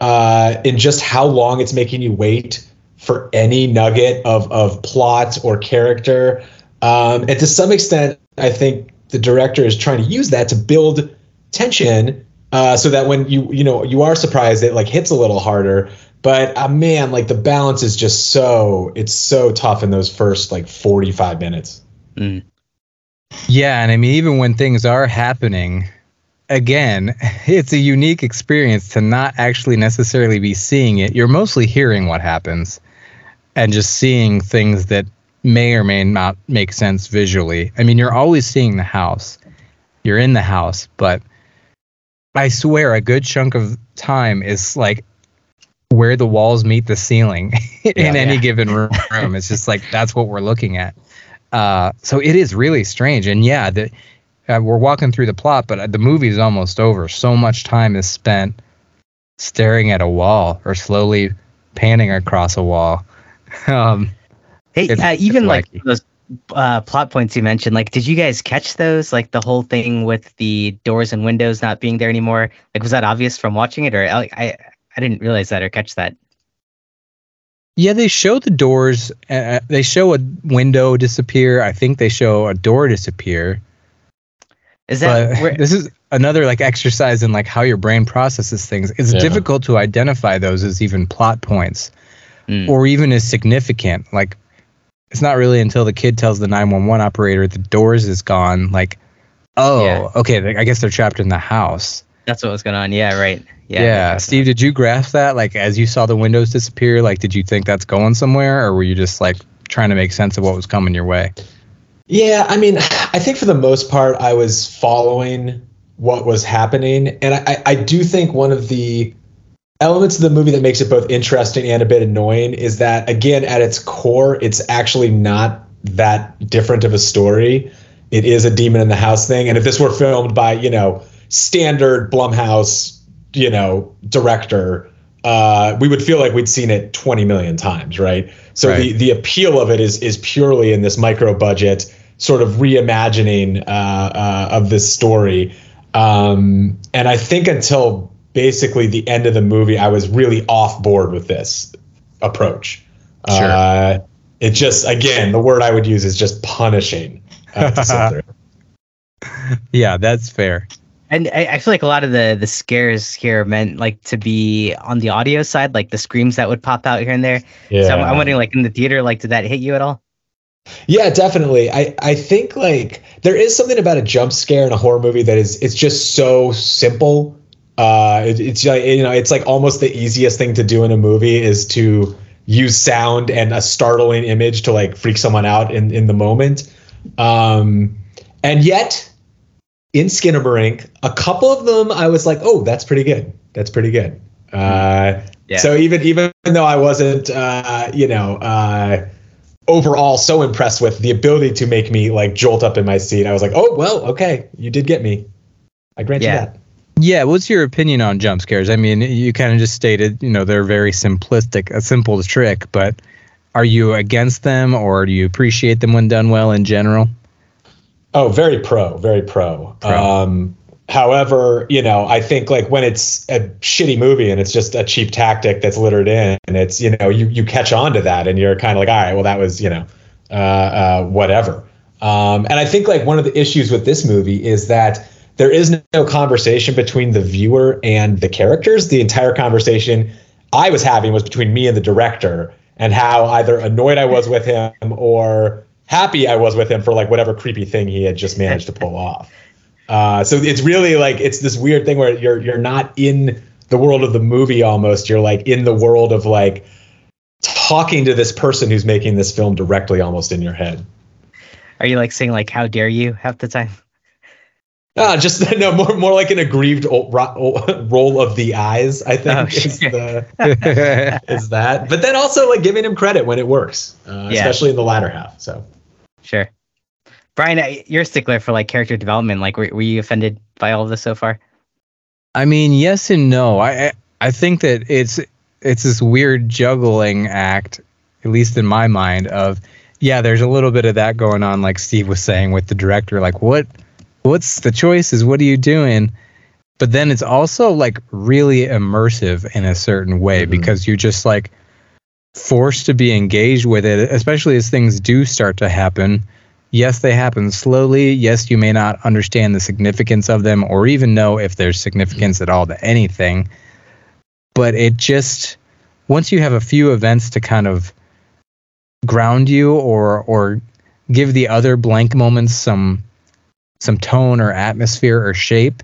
uh, in just how long it's making you wait for any nugget of of plot or character. Um, and to some extent, I think the director is trying to use that to build tension uh, so that when you you know you are surprised it like hits a little harder but uh, man like the balance is just so it's so tough in those first like 45 minutes mm. Yeah and i mean even when things are happening again [laughs] it's a unique experience to not actually necessarily be seeing it you're mostly hearing what happens and just seeing things that may or may not make sense visually. I mean, you're always seeing the house, you're in the house, but I swear a good chunk of time is like where the walls meet the ceiling [laughs] in yeah, any yeah. given [laughs] room. it's just like that's what we're looking at. Uh, so it is really strange. And yeah, the, uh, we're walking through the plot, but the movie is almost over. So much time is spent staring at a wall or slowly panning across a wall. [laughs] Um, Hey, uh, even like those uh, plot points you mentioned, like, did you guys catch those? Like the whole thing with the doors and windows not being there anymore. Like, was that obvious from watching it, or I I didn't realize that or catch that? Yeah, they show the doors. Uh, they show a window disappear. I think they show a door disappear. Is that where, [laughs] this is another like exercise in like how your brain processes things? It's yeah. difficult to identify those as even plot points, mm. or even as significant. Like it's not really until the kid tells the 911 operator the doors is gone like oh yeah. okay i guess they're trapped in the house that's what was going on. Yeah right. Yeah, yeah. steve did you grasp that? Like as you saw the windows disappear like did you think that's going somewhere or were you just like trying to make sense of what was coming your way? Yeah i mean i think for the most part i was following what was happening. And i, I do think one of the elements of the movie that makes it both interesting and a bit annoying is that again at its core it's actually not that different of a story. It is a demon in the house thing. And if this were filmed by you know standard blumhouse you know director uh, we would feel like we'd seen it 20 million times right so right. the the appeal of it is is purely in this micro budget sort of reimagining uh, uh, of this story um, and i think until basically the end of the movie, I was really off board with this approach. Sure. Uh, it just, again, the word I would use is just punishing. uh, to sit through. Yeah, that's fair. And I, I feel like a lot of the the scares here meant like to be on the audio side, like the screams that would pop out here and there. Yeah. So I'm, I'm wondering, like in the theater, like did that hit you at all? Yeah, definitely. I, I think like there is something about a jump scare in a horror movie that is it's just so simple. Uh, it, it's like you know it's like almost the easiest thing to do in a movie is to use sound and a startling image to like freak someone out in in the moment. Um, and yet in Skinamarink, a couple of them I was like, oh, that's pretty good. That's pretty good. Uh, Yeah. So even even though I wasn't, uh, you know, uh, overall so impressed with the ability to make me like jolt up in my seat, I was like, oh well, okay, you did get me. I grant Yeah. you that. Yeah, what's your opinion on jump scares? I mean, you kind of just stated, you know, they're very simplistic, a simple trick, but are you against them or do you appreciate them when done well in general? Oh, very pro, very pro. Pro. Um, however, you know, I think like when it's a shitty movie and it's just a cheap tactic that's littered in, and it's you know you you catch on to that and you're kind of like, all right, well that was you know, uh, uh, whatever. Um, and I think like one of the issues with this movie is that there is no conversation between the viewer and the characters. The entire conversation I was having was between me and the director, and how either annoyed I was with him or happy I was with him for like whatever creepy thing he had just managed to pull off. Uh, so it's really like it's this weird thing where you're you're not in the world of the movie almost. You're like in the world of like talking to this person who's making this film directly almost in your head. Are you like saying like "How dare you" half the time? Ah, just [laughs] no more more like an aggrieved o- ro- o- [laughs] roll of the eyes. I think Oh, is the [laughs] is that. But then also like giving him credit when it works, uh, Yeah. especially in the latter half. So. Sure. Brian, you're a stickler for like character development. Like, were, were you offended by all of this so far? I mean, yes and no. I I- think that it's it's this weird juggling act, at least in my mind, of yeah, there's a little bit of that going on, like Steve was saying with the director, like what what's the choices? What are you doing? But then it's also like really immersive in a certain way Mhm. because you're just like forced to be engaged with it, especially as things do start to happen. Yes, they happen slowly. Yes, you may not understand the significance of them or even know if there's significance at all to anything. But it just, once you have a few events to kind of ground you or or give the other blank moments some some tone or atmosphere or shape,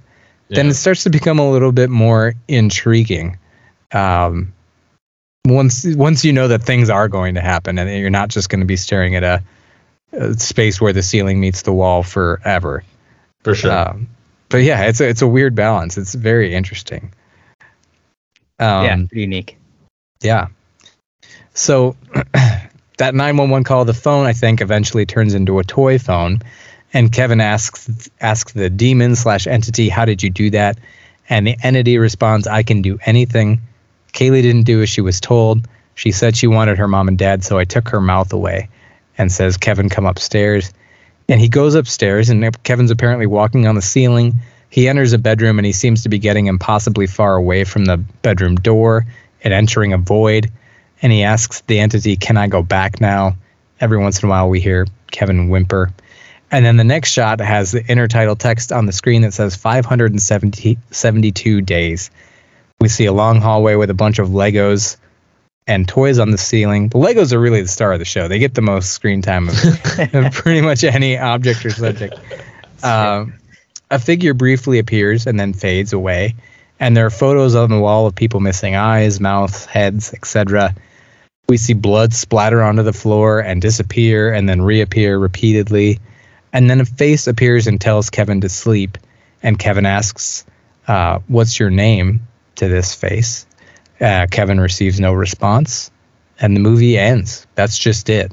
then it starts to become a little bit more intriguing. Um, once once you know that things are going to happen and you're not just going to be staring at a, a space where the ceiling meets the wall forever. for sure. Um, but yeah, it's a, it's a weird balance. It's very interesting. Um, yeah, pretty unique. yeah. So [clears throat] that 911 call, the phone, I think, eventually turns into a toy phone. And Kevin asks asks the demon slash entity, "How did you do that?" And the entity responds, "I can do anything." Kaylee didn't do as she was told. She said she wanted her mom and dad, so I took her mouth away. And says, "Kevin, come upstairs." And he goes upstairs, and Kevin's apparently walking on the ceiling. He enters a bedroom, and he seems to be getting impossibly far away from the bedroom door and entering a void. And he asks the entity, Can I go back now? Every once in a while, we hear Kevin whimper. And then the next shot has the intertitle text on the screen that says 572 days. We see a long hallway with a bunch of Legos and toys on the ceiling. The Legos are really the star of the show. They get the most screen time of [laughs] of pretty much any object or subject. Um, a figure briefly appears and then fades away, and there are photos on the wall of people missing eyes, mouths, heads, etc. We see blood splatter onto the floor and disappear and then reappear repeatedly. And then a face appears and tells Kevin to sleep. And Kevin asks, uh, What's your name to this face? Uh, Kevin receives no response, and the movie ends. That's just it.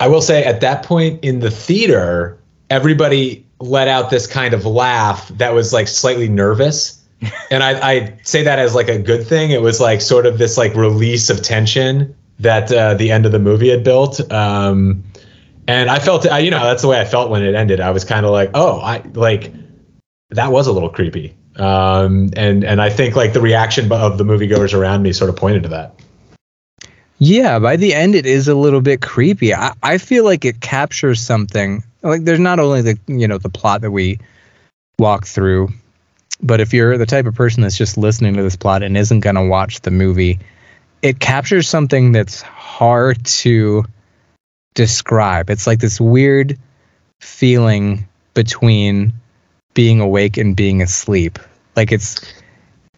I will say at that point in the theater, everybody let out this kind of laugh that was like slightly nervous. [laughs] and I, I say that as like a good thing. It was like sort of this like release of tension that uh, the end of the movie had built. Um, and I felt, I, you know, that's the way I felt when it ended. I was kind of like, oh, I like that was a little creepy. Um, and and I think like the reaction of the moviegoers around me sort of pointed to that. Yeah, by the end it is a little bit creepy. I, I feel like it captures something. Like there's not only the you know the plot that we walk through, but if you're the type of person that's just listening to this plot and isn't gonna watch the movie, it captures something that's hard to describe. It's like this weird feeling between being awake and being asleep. Like it's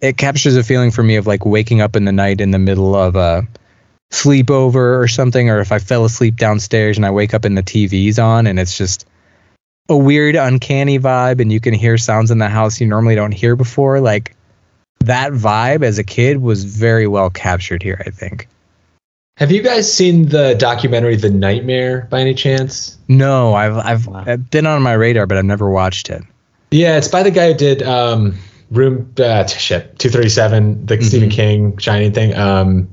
it captures a feeling for me of like waking up in the night in the middle of a sleepover or something, or if I fell asleep downstairs and I wake up and the TV's on and it's just a weird, uncanny vibe, and you can hear sounds in the house you normally don't hear before. Like that vibe as a kid was very well captured here, I think. Have you guys seen the documentary The Nightmare by any chance? No, I've I've, wow. I've been on my radar, but I've never watched it. Yeah, it's by the guy who did um, Room uh, shit two thirty seven, the mm-hmm. Stephen King Shining thing. Um,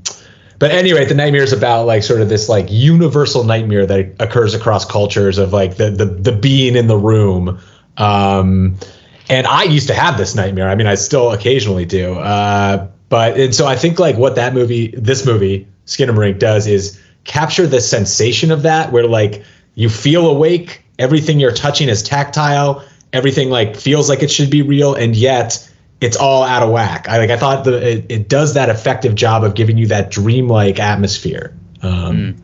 but anyway, the nightmare is about like sort of this like universal nightmare that occurs across cultures of like the the the being in the room. Um, and I used to have this nightmare. I mean, I still occasionally do. Uh, but and so I think like what that movie, this movie, Skinamarink does is capture the sensation of that, where like you feel awake, everything you're touching is tactile, everything like feels like it should be real, and yet it's all out of whack. I like I thought the it, it does that effective job of giving you that dreamlike atmosphere. Um, mm.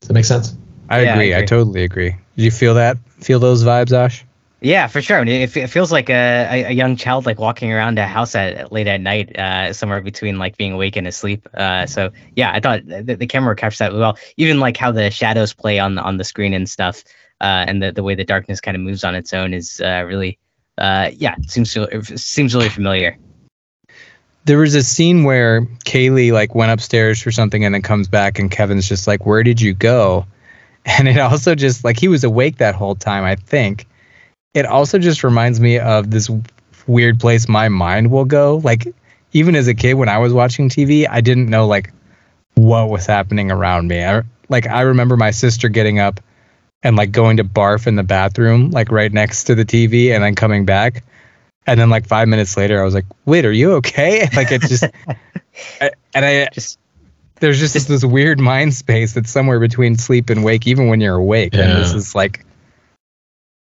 Does that make sense? I, yeah, agree. I, agree. I totally agree. Did you feel that? Feel those vibes, Ash? Yeah, for sure. I mean, it, it feels like a, a, young child like walking around a house at late at night, uh, somewhere between like being awake and asleep. Uh, so yeah, I thought the, the camera captured that well. Even like how the shadows play on the on the screen and stuff, uh, and the, the way the darkness kind of moves on its own is uh, really, uh, yeah, seems seems really familiar. There was a scene where Kaylee like went upstairs for something and then comes back and Kevin's just like, "Where did you go?" [laughs] And it also just like he was awake that whole time, I think it also just reminds me of this weird place my mind will go. Like even as a kid when I was watching TV, I didn't know like what was happening around me. I, like I remember my sister getting up and like going to barf in the bathroom like right next to the TV and then coming back. And then like 5 minutes later I was like, "Wait, are you okay?" [laughs] Like it just I, and I just there's just, just this weird mind space that's somewhere between sleep and wake even when you're awake. Yeah. And this is like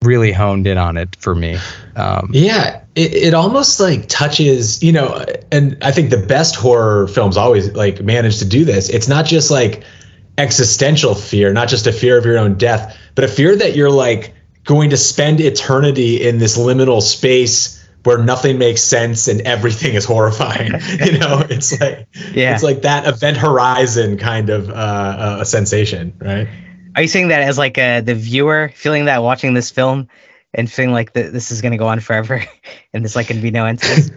really honed in on it for me. Um, yeah, it, it almost like touches, you know, and I think the best horror films always like manage to do this. It's not just like existential fear, not just a fear of your own death, but a fear that you're like going to spend eternity in this liminal space where nothing makes sense and everything is horrifying. [laughs] you know, it's like yeah. it's like that event horizon kind of uh, uh, a sensation, right? Are you saying that as like uh, the viewer feeling that watching this film and feeling like the, this is going to go on forever [laughs] and there's like going to be no end to this?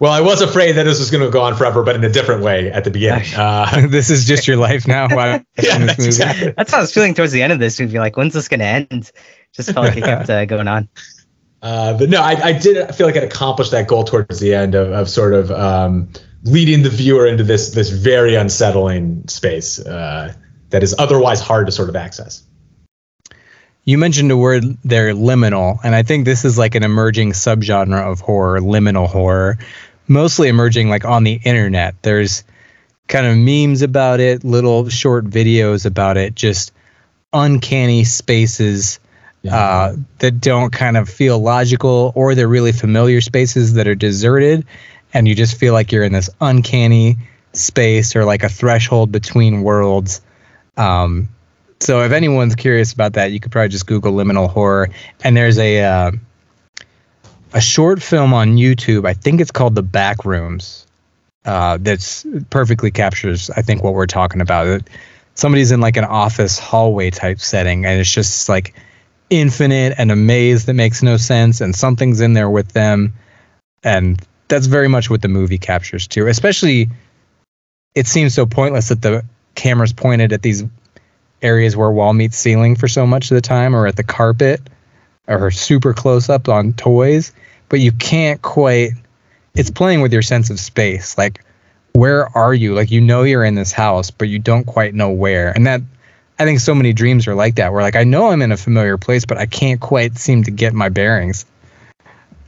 Well, I was afraid that this was going to go on forever, but in a different way at the beginning. Uh, [laughs] this is just your life now. [laughs] yeah, that's, exactly. that's how I was feeling towards the end of this movie. Like, when's this going to end? Just felt like it kept uh, going on. [laughs] Uh, but no, I, I, did feel like it accomplished that goal towards the end of, of sort of um, leading the viewer into this this very unsettling space. Uh, that is otherwise hard to sort of access. You mentioned a word there, liminal, and I think this is like an emerging subgenre of horror, liminal horror, mostly emerging like on the internet. There's kind of memes about it, little short videos about it, just uncanny spaces yeah. uh, that don't kind of feel logical, or they're really familiar spaces that are deserted, and you just feel like you're in this uncanny space or like a threshold between worlds um, so if anyone's curious about that, you could probably just Google liminal horror. And there's a uh, a short film on YouTube. I think it's called The Back Rooms. Uh, that's perfectly captures, I think, what we're talking about. Somebody's in like an office hallway type setting, and it's just like infinite and a maze that makes no sense, and something's in there with them, and that's very much what the movie captures too. Especially, it seems so pointless that the cameras pointed at these areas where wall meets ceiling for so much of the time or at the carpet or super close up on toys but you can't quite it's playing with your sense of space. Like where are you? Like you know you're in this house but you don't quite know where. And that i think so many dreams are like that where like i know i'm in a familiar place but i can't quite seem to get my bearings.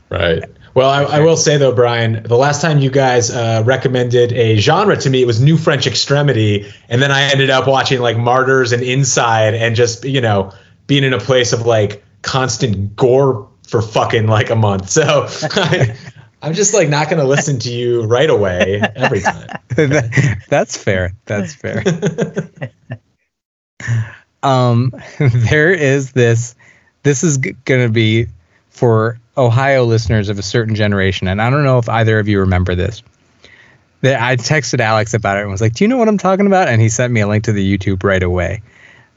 Right Well, I, I, will say though, Brian, the last time you guys uh, recommended a genre to me, it was New French Extremity, and then I ended up watching like Martyrs and Inside, and just you know being in a place of like constant gore for fucking like a month. So [laughs] I, am just like not going to listen to you right away every time. [laughs] That's fair. That's fair. [laughs] um, there is this. This is g- going to be for Ohio listeners of a certain generation, and I don't know if either of you remember this. That I texted Alex about it and was like, "Do you know what I'm talking about?" And he sent me a link to the YouTube right away.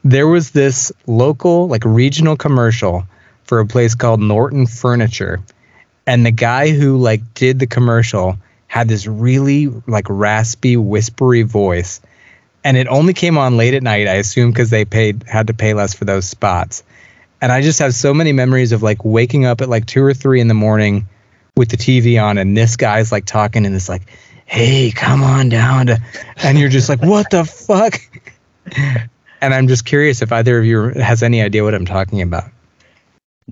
There was this local, like regional commercial for a place called Norton Furniture, and the guy who like did the commercial had this really like raspy, whispery voice, and it only came on late at night. I assume because they paid had to pay less for those spots and I just have so many memories of like waking up at like two or three in the morning with the TV on, and this guy's like talking and this like, "Hey, come on down," to, and you're just like, "What the fuck?" [laughs] And I'm just curious if either of you has any idea what I'm talking about.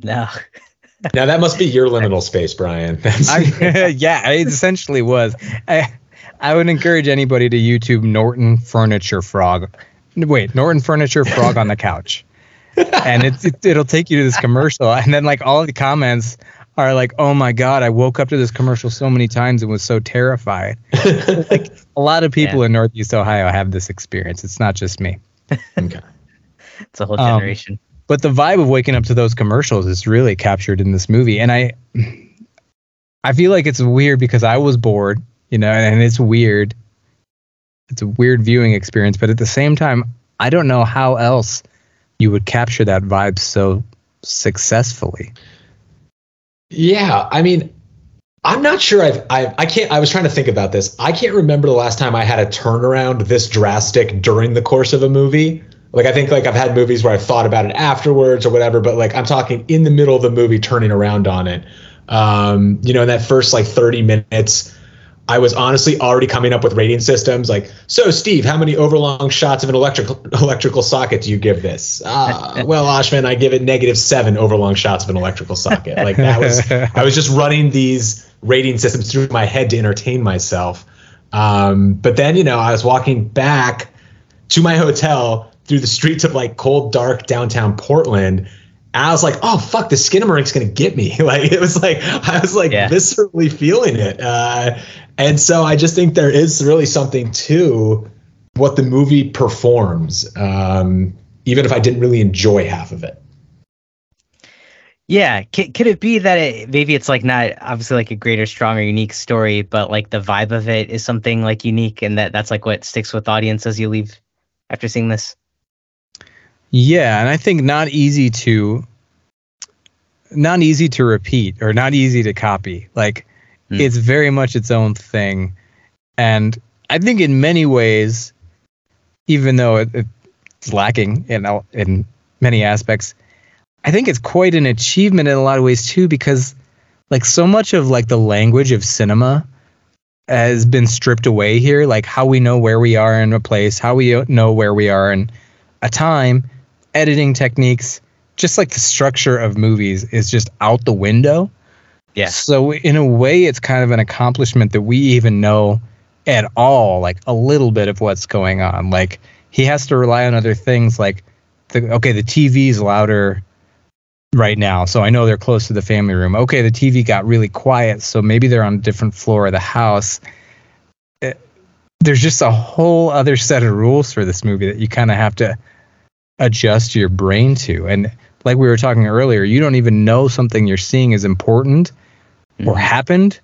No. [laughs] now that must be your liminal space, Brian. [laughs] I, yeah, it essentially was. I, I would encourage anybody to YouTube Norton Furniture Frog. Wait, Norton Furniture Frog on the couch and it's it, it'll take you to this commercial, and then like all of the comments are like, "Oh my god, I woke up to this commercial so many times and was so terrified." [laughs] like a lot of people yeah. in Northeast Ohio have this experience. It's not just me. okay, [laughs] it's a whole generation. Um, but the vibe of waking up to those commercials is really captured in this movie, and I, I feel like it's weird because I was bored, you know, and it's weird. It's a weird viewing experience, but at the same time, I don't know how else you would capture that vibe so successfully. Yeah, I mean, I'm not sure I've, I I can't I was trying to think about this. I can't remember the last time I had a turnaround this drastic during the course of a movie. Like I think like I've had movies where I've thought about it afterwards or whatever, but like I'm talking in the middle of the movie turning around on it. Um, you know, in that first like 30 minutes, I was honestly already coming up with rating systems like, so Steve, how many overlong shots of an electrical electrical socket do you give this? Uh, well, Ashman, I give it negative seven overlong shots of an electrical socket. Like that was, I was just running these rating systems through my head to entertain myself. Um, but then, you know, I was walking back to my hotel through the streets of like cold, dark downtown Portland I was like, oh fuck, the Skinamarink gonna get me. [laughs] Like it was like I was like yeah. viscerally feeling it, uh, and so I just think there is really something to what the movie performs, um, even if I didn't really enjoy half of it. Yeah, could, could it be that it, maybe it's like not obviously like a greater, stronger, unique story, but like the vibe of it is something like unique, and that that's like what sticks with audience as you leave after seeing this. Yeah, and I think not easy to not easy to repeat or not easy to copy. Like mm. it's very much its own thing. And I think in many ways, even though it, it's lacking in in many aspects, I think it's quite an achievement in a lot of ways too, because like so much of like the language of cinema has been stripped away here. Like how we know where we are in a place, how we know where we are in a time editing techniques, just like the structure of movies is just out the window. Yeah. So in a way, it's kind of an accomplishment that we even know at all, like a little bit of what's going on. Like he has to rely on other things, like the okay, the TV's louder right now, so I know they're close to the family room. Okay, the TV got really quiet, so maybe they're on a different floor of the house. It, eh, there's just a whole other set of rules for this movie that you kind of have to adjust your brain to. And like we were talking earlier, you don't even know something you're seeing is important mm-hmm. or happened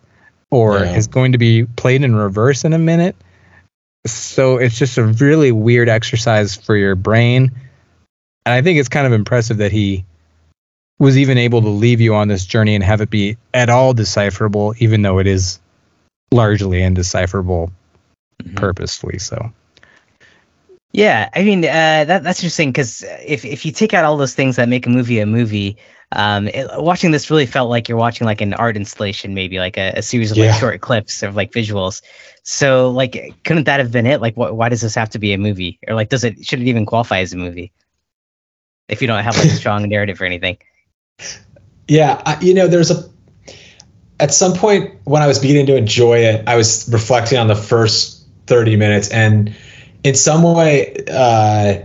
or yeah. is going to be played in reverse in a minute. So it's just a really weird exercise for your brain. And I think it's kind of impressive that he was even able to leave you on this journey and have it be at all decipherable, even though it is largely indecipherable mm-hmm. purposefully. So yeah, I mean uh, that that's interesting because if if you take out all those things that make a movie a movie, um, it, watching this really felt like you're watching like an art installation, maybe like a, a series of yeah. like short clips of like visuals. So like, couldn't that have been it? Like, wh- why does this have to be a movie, or like, does it should it even qualify as a movie if you don't have like a strong [laughs] narrative or anything? Yeah, I, you know, there's a at some point when I was beginning to enjoy it, I was reflecting on the first 30 minutes, and in some way, uh,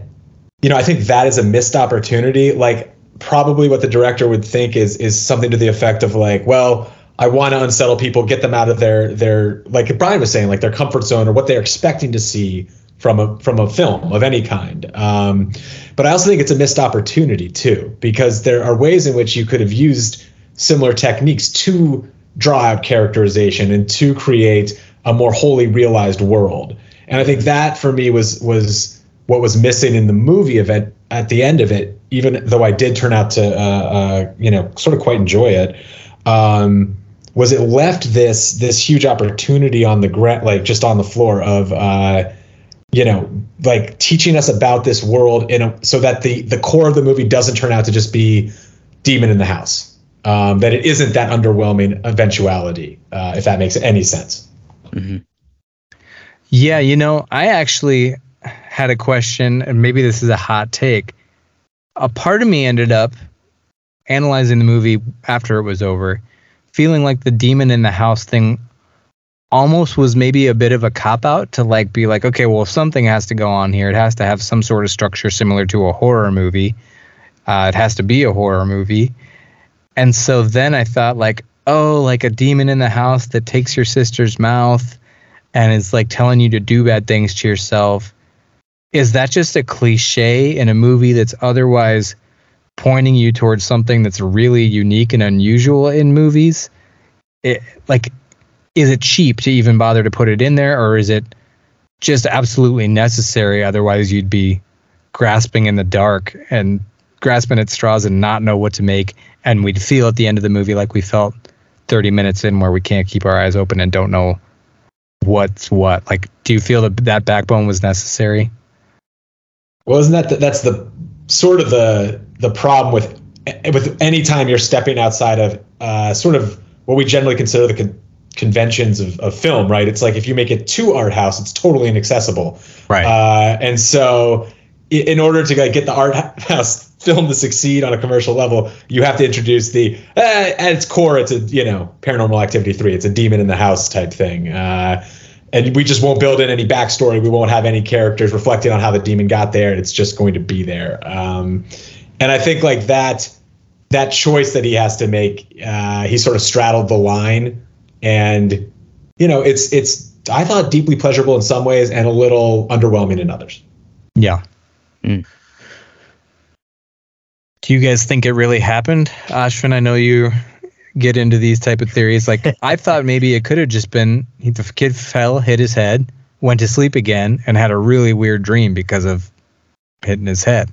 you know, I think that is a missed opportunity. Like probably what the director would think is is something to the effect of like, well, I want to unsettle people, get them out of their their like Brian was saying, like their comfort zone or what they're expecting to see from a from a film of any kind. Um, but I also think it's a missed opportunity too, because there are ways in which you could have used similar techniques to draw out characterization and to create a more wholly realized world. And I think that for me was was what was missing in the movie event at the end of it, even though I did turn out to uh, uh, you know sort of quite enjoy it. Um, was it left this this huge opportunity on the ground, like just on the floor of uh, you know like teaching us about this world in a, so that the the core of the movie doesn't turn out to just be demon in the house um, that it isn't that underwhelming eventuality uh, if that makes any sense hmm Yeah, you know, I actually had a question, and maybe this is a hot take. A part of me ended up analyzing the movie after it was over, feeling like the demon in the house thing almost was maybe a bit of a cop out to like be like, okay, well, something has to go on here, it has to have some sort of structure similar to a horror movie. Uh, it has to be a horror movie. And so then I thought, like, oh, like a demon in the house that takes your sister's mouth and is like telling you to do bad things to yourself. Is that just a cliche in a movie that's otherwise pointing you towards something that's really unique and unusual in movies? It, like, is it cheap to even bother to put it in there, or is it just absolutely necessary? Otherwise, you'd be grasping in the dark and grasping at straws and not know what to make. And we'd feel at the end of the movie like we felt 30 minutes in where we can't keep our eyes open and don't know what's what. Like, do you feel that that backbone was necessary? well isn't that the, that's the sort of the the problem with with any time you're stepping outside of uh, sort of what we generally consider the con- conventions of, of film right it's like if you make it too art house it's totally inaccessible Right. Uh, and so, in order to like, get the art house film to succeed on a commercial level, you have to introduce the uh, at its core, it's a you know Paranormal Activity three. It's a demon in the house type thing. Uh, and we just won't build in any backstory. We won't have any characters reflecting on how the demon got there. It's just going to be there. Um, and I think like that that choice that he has to make, uh, he sort of straddled the line, and you know, it's it's I thought deeply pleasurable in some ways and a little underwhelming in others. Yeah. Mm. Do you guys think it really happened, Ashwin? I know you get into these type of theories. Like [laughs] I thought maybe it could have just been he- the kid fell, hit his head, went to sleep again, and had a really weird dream because of hitting his head.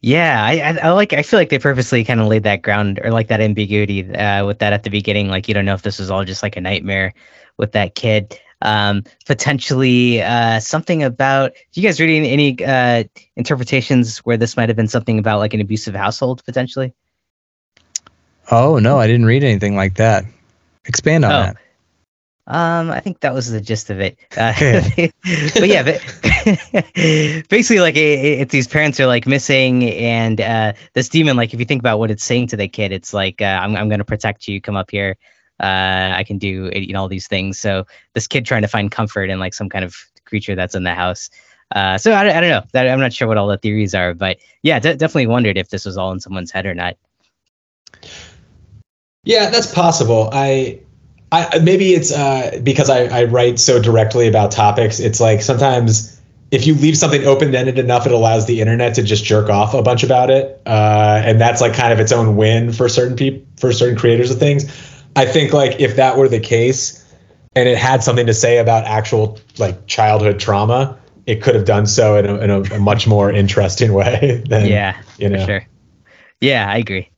Yeah, I, I, I like. I feel like they purposely kind of laid that ground or like that ambiguity uh, with that at the beginning. Like you don't know if this was all just like a nightmare with that kid. Um, potentially uh, something about. Do you guys read any, any uh, interpretations where this might have been something about like an abusive household potentially? Oh no, I didn't read anything like that. Expand on Oh. that. Um, I think that was the gist of it. Uh, [laughs] [laughs] but yeah, but [laughs] basically, like it, it- it's these parents are like missing, and uh, this demon, like if you think about what it's saying to the kid, it's like, uh, "I'm I'm going to protect you. Come up here. Uh, I can do you know all these things." So this kid trying to find comfort in like some kind of creature that's in the house. Uh, so I, don't- I don't know. That, I'm not sure what all the theories are, but yeah, de- definitely wondered if this was all in someone's head or not. Yeah, that's possible. I, I maybe it's uh, because I, I write so directly about topics. It's like sometimes if you leave something open-ended enough, it allows the internet to just jerk off a bunch about it, uh, and that's like kind of its own win for certain people, for certain creators of things. I think like if that were the case, and it had something to say about actual like childhood trauma, it could have done so in a, in a, a much more interesting way [laughs] than yeah, you know. for sure. Yeah, I agree.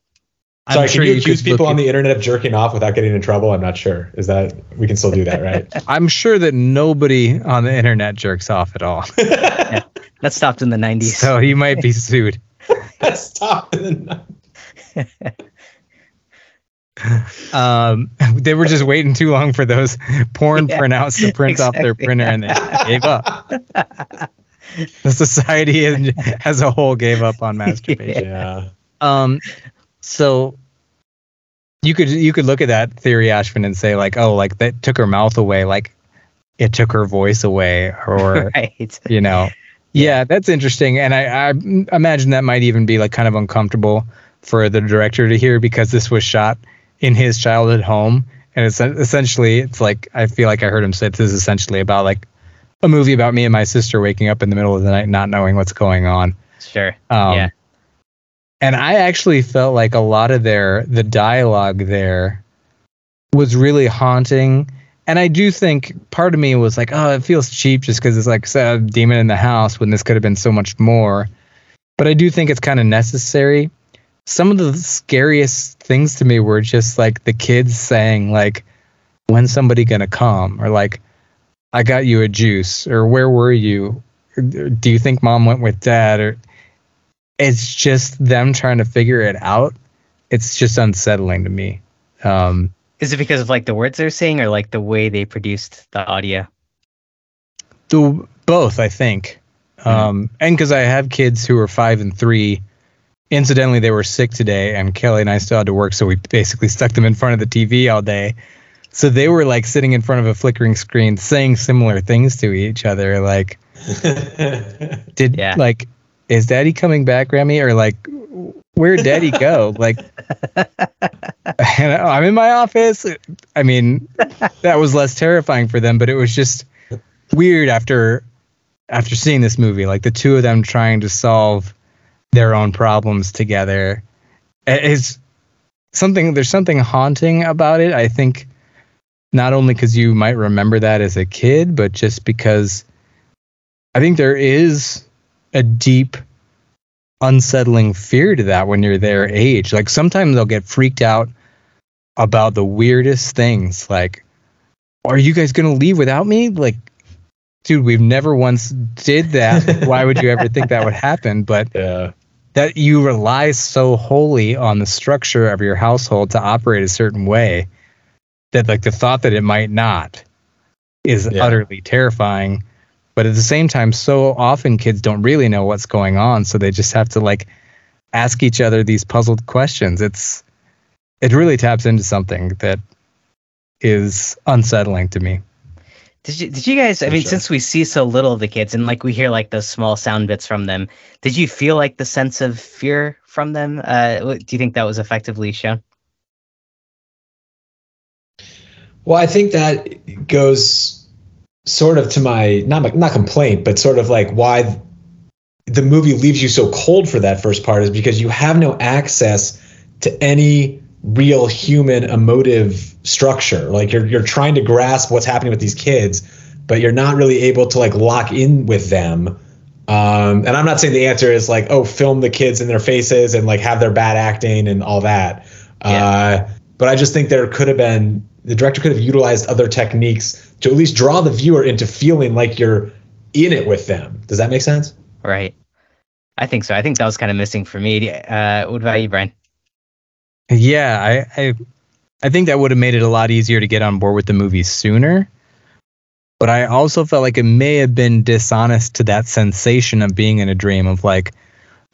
Sorry, I'm can you accuse people on the internet of jerking off without getting in trouble? I'm not sure. Is that we can still do that, right? [laughs] I'm sure that nobody on the internet jerks off at all. [laughs] That stopped in the 90s. So you might be sued. [laughs] Stop. Um, they were just waiting too long for those porn Yeah, printouts to print off their exactly. printer and they gave up. The society as- as a whole gave up on masturbation. yeah. Um, so you could you could look at that theory, Ashvin, and say like, oh, like that took her mouth away, like it took her voice away, or [laughs] right. you know, yeah, that's interesting, and I, I imagine that might even be like kind of uncomfortable for the director to hear because this was shot in his childhood home, and it's essentially it's like I feel like I heard him say this is essentially about like a movie about me and my sister waking up in the middle of the night not knowing what's going on. Sure. Um, yeah. And I actually felt like a lot of their the dialogue there was really haunting. And I do think part of me was like, oh, it feels cheap just because it's like a demon in the house when this could have been so much more. But I do think it's kind of necessary. Some of the scariest things to me were just like the kids saying like, "When's somebody gonna come?" or like, "I got you a juice," or "Where were you?" Do you think mom went with dad? Or it's just them trying to figure it out. It's just unsettling to me. Um, Is it because of like the words they're saying or like the way they produced the audio? the both, I think, um, and because I have kids who are five and three. Incidentally, they were sick today, and Kelly and I still had to work, so we basically stuck them in front of the TV all day. So they were like sitting in front of a flickering screen, saying similar things to each other, like, [laughs] "Did Yeah. like, is Daddy coming back, Remy?" Or like, "Where'd Daddy go?" [laughs] like, and [laughs] I'm in my office. I mean, that was less terrifying for them, but it was just weird after after seeing this movie. Like the two of them trying to solve their own problems together. It's something. There's something haunting about it. I think not only because you might remember that as a kid, but just because I think there is a deep unsettling fear to that when you're their age. Like sometimes they'll get freaked out about the weirdest things. Like, are you guys gonna leave without me? Like, dude, we've never once did that. [laughs] Why would you ever think that would happen? But yeah. that you rely so wholly on the structure of your household to operate a certain way that like the thought that it might not is Yeah. utterly terrifying but at the same time so often kids don't really know what's going on so they just have to like ask each other these puzzled questions it's it really taps into something that is unsettling to me Did you did you guys I For mean sure. since we see so little of the kids and like we hear like those small sound bits from them, did you feel like the sense of fear from them? Uh what- do you think that was effectively shown? Well, I think that goes sort of to my not not complaint, but sort of like why the movie leaves you so cold for that first part is because you have no access to any real human emotive structure. Like you're you're trying to grasp what's happening with these kids, but you're not really able to like lock in with them. Um, and I'm not saying the answer is like, oh, film the kids in their faces and like have their bad acting and all that. Uh, but I just think there could have been the director could have utilized other techniques to at least draw the viewer into feeling like you're in it with them. Does that make sense? Right. I think so. I think that was kind of missing for me. Uh what about you, Brian? Yeah, I, I I think that would have made it a lot easier to get on board with the movie sooner. But I also felt like it may have been dishonest to that sensation of being in a dream of like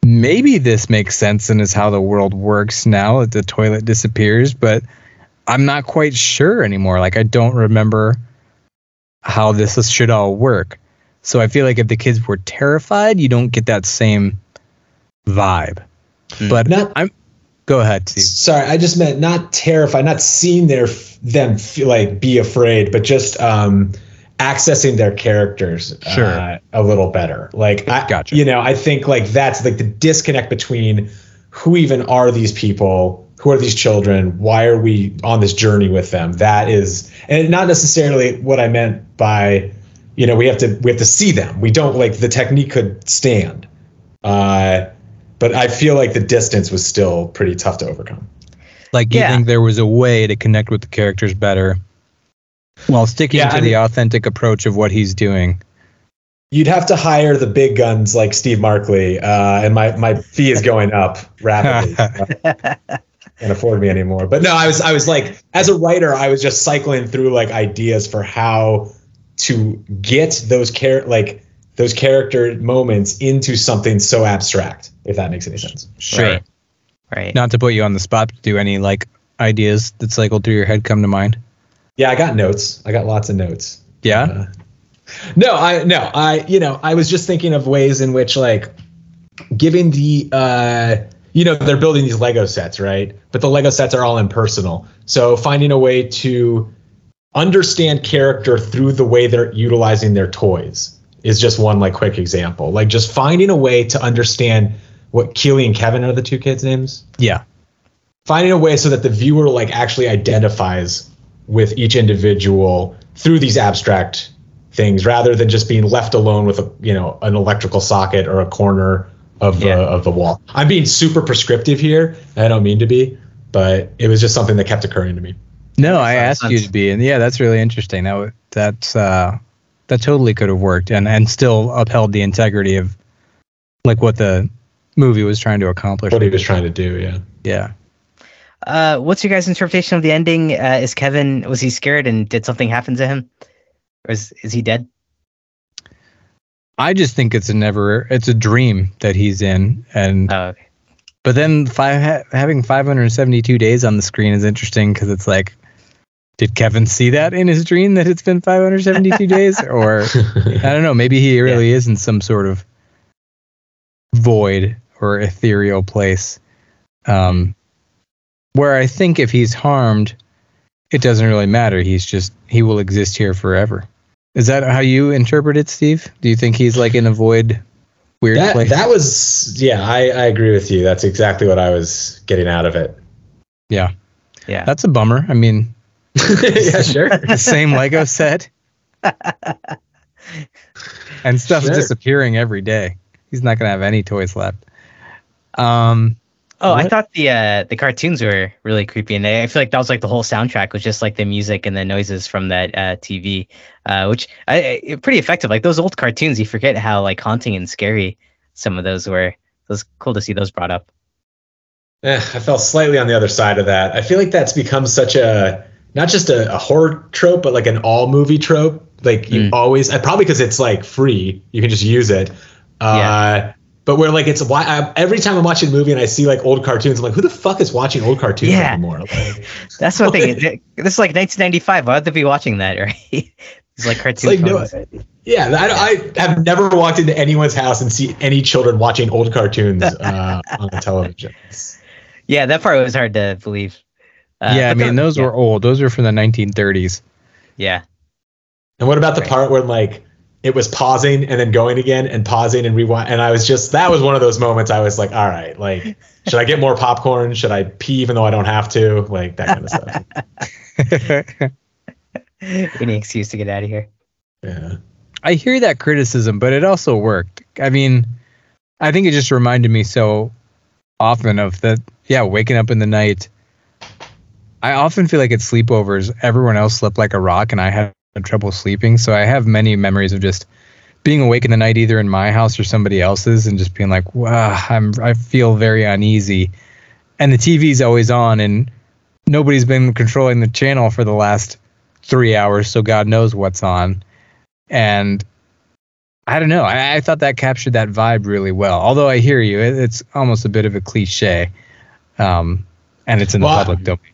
maybe this makes sense and is how the world works now that the toilet disappears, but I'm not quite sure anymore. Like I don't remember how this is- should all work. So I feel like if the kids were terrified, you don't get that same vibe. Hmm. But Not I'm go ahead, Steve. sorry, I just meant not terrified, not seeing their them feel like be afraid, but just um accessing their characters Sure. uh, a little better. Like I Gotcha. you know, I think like that's like the disconnect between who even are these people? Who are these children? Why are we on this journey with them? That is and not necessarily what I meant by you know, we have to we have to see them. We don't like the technique could stand. Uh but I feel like the distance was still pretty tough to overcome. Like you Yeah. think there was a way to connect with the characters better while sticking Yeah, to I the mean- authentic approach of what he's doing. You'd have to hire the big guns like Steve Markley, uh, and my, my fee is going up rapidly. [laughs] Can't afford me anymore. But no, I was I was like, as a writer, I was just cycling through like ideas for how to get those char- like those character moments into something so abstract, if that makes any sense. Sure. Right. Right. Not to put you on the spot to do any like ideas that cycled through your head come to mind? Yeah, I got notes. I got lots of notes. Yeah. Uh, no, I no, I you know, I was just thinking of ways in which like giving the uh you know, they're building these Lego sets, right? But the Lego sets are all impersonal. So finding a way to understand character through the way they're utilizing their toys is just one like quick example. Like just finding a way to understand what Kaylee and Kevin are the two kids' names. Yeah. Finding a way so that the viewer like actually identifies with each individual through these abstract things rather than just being left alone with a you know an electrical socket or a corner of the Yeah. of the wall. I'm being super prescriptive here. I don't mean to be, but it was just something that kept occurring to me. No, I Makes asked you to be, and yeah, that's really interesting. That that's uh, that totally could have worked, and and still upheld the integrity of like what the movie was trying to accomplish. What he was trying to do, yeah. Yeah. Uh, what's your guys' interpretation of the ending? Uh, is Kevin was he scared and did something happen to him, or is is he dead? I just think it's a never it's a dream that he's in and okay. but then five ha- having 572 days on the screen is interesting cuz it's like did Kevin see that in his dream that it's been 572 days? [laughs] Or I don't know maybe he really is in some sort of void or ethereal place. Um where I think if he's harmed it doesn't really matter. He's just he will exist here forever is that how you interpret it Steve do you think he's like in a void weird that place that was yeah, I, I agree with you. That's exactly what I was getting out of it. yeah Yeah. that's a bummer I mean [laughs] yeah, sure. [laughs] the same Lego set. and stuff's Sure. disappearing every day. He's not gonna have any toys left. Um Oh, I thought the uh, the cartoons were really creepy, and I feel like that was like the whole soundtrack was just like the music and the noises from that uh, TV, uh, which I, I pretty effective. Like those old cartoons, you forget how like haunting and scary some of those were. It was cool to see those brought up. Eh, I fell slightly on the other side of that. I feel like that's become such a not just a, a horror trope, but like an all movie trope. Like you Mm. always, probably because it's like free, you can just use it. Uh, But where like it's why I, every time I'm watching a movie and I see like old cartoons, I'm like, who the fuck is watching old cartoons Yeah. anymore? [laughs] Like, That's what I'm. [laughs] This is like 1995. Why would they be watching that, [laughs] right? it's like cartoons. like no, yeah. I, I have never walked into anyone's house and see any children watching old cartoons uh, on the television. yeah, that part was hard to believe. Uh, yeah, I but the- mean those yeah, were old. Those were from the 1930s. yeah. And what about the Right. part where like it was pausing and then going again and pausing and rewind? And I was just that was one of those moments I was like, all right, like should I get more popcorn? Should I pee even though I don't have to? Like that kind of stuff. [laughs] Any excuse to get out of here. Yeah. I hear that criticism, but it also worked. I mean, I think it just reminded me so often of that. Yeah, waking up in the night. I often feel like at sleepovers, everyone else slept like a rock, and I had trouble sleeping. So I have many memories of just being awake in the night, either in my house or somebody else's, and just being like, "Wow, I'm I feel very uneasy." And the TV's always on, and nobody's been controlling the channel for the last three hours, so God knows what's on and I don't know. I, I thought that captured that vibe really well. Although I hear you, it, it's almost a bit of a cliche, um, and it's in the Well, public domain.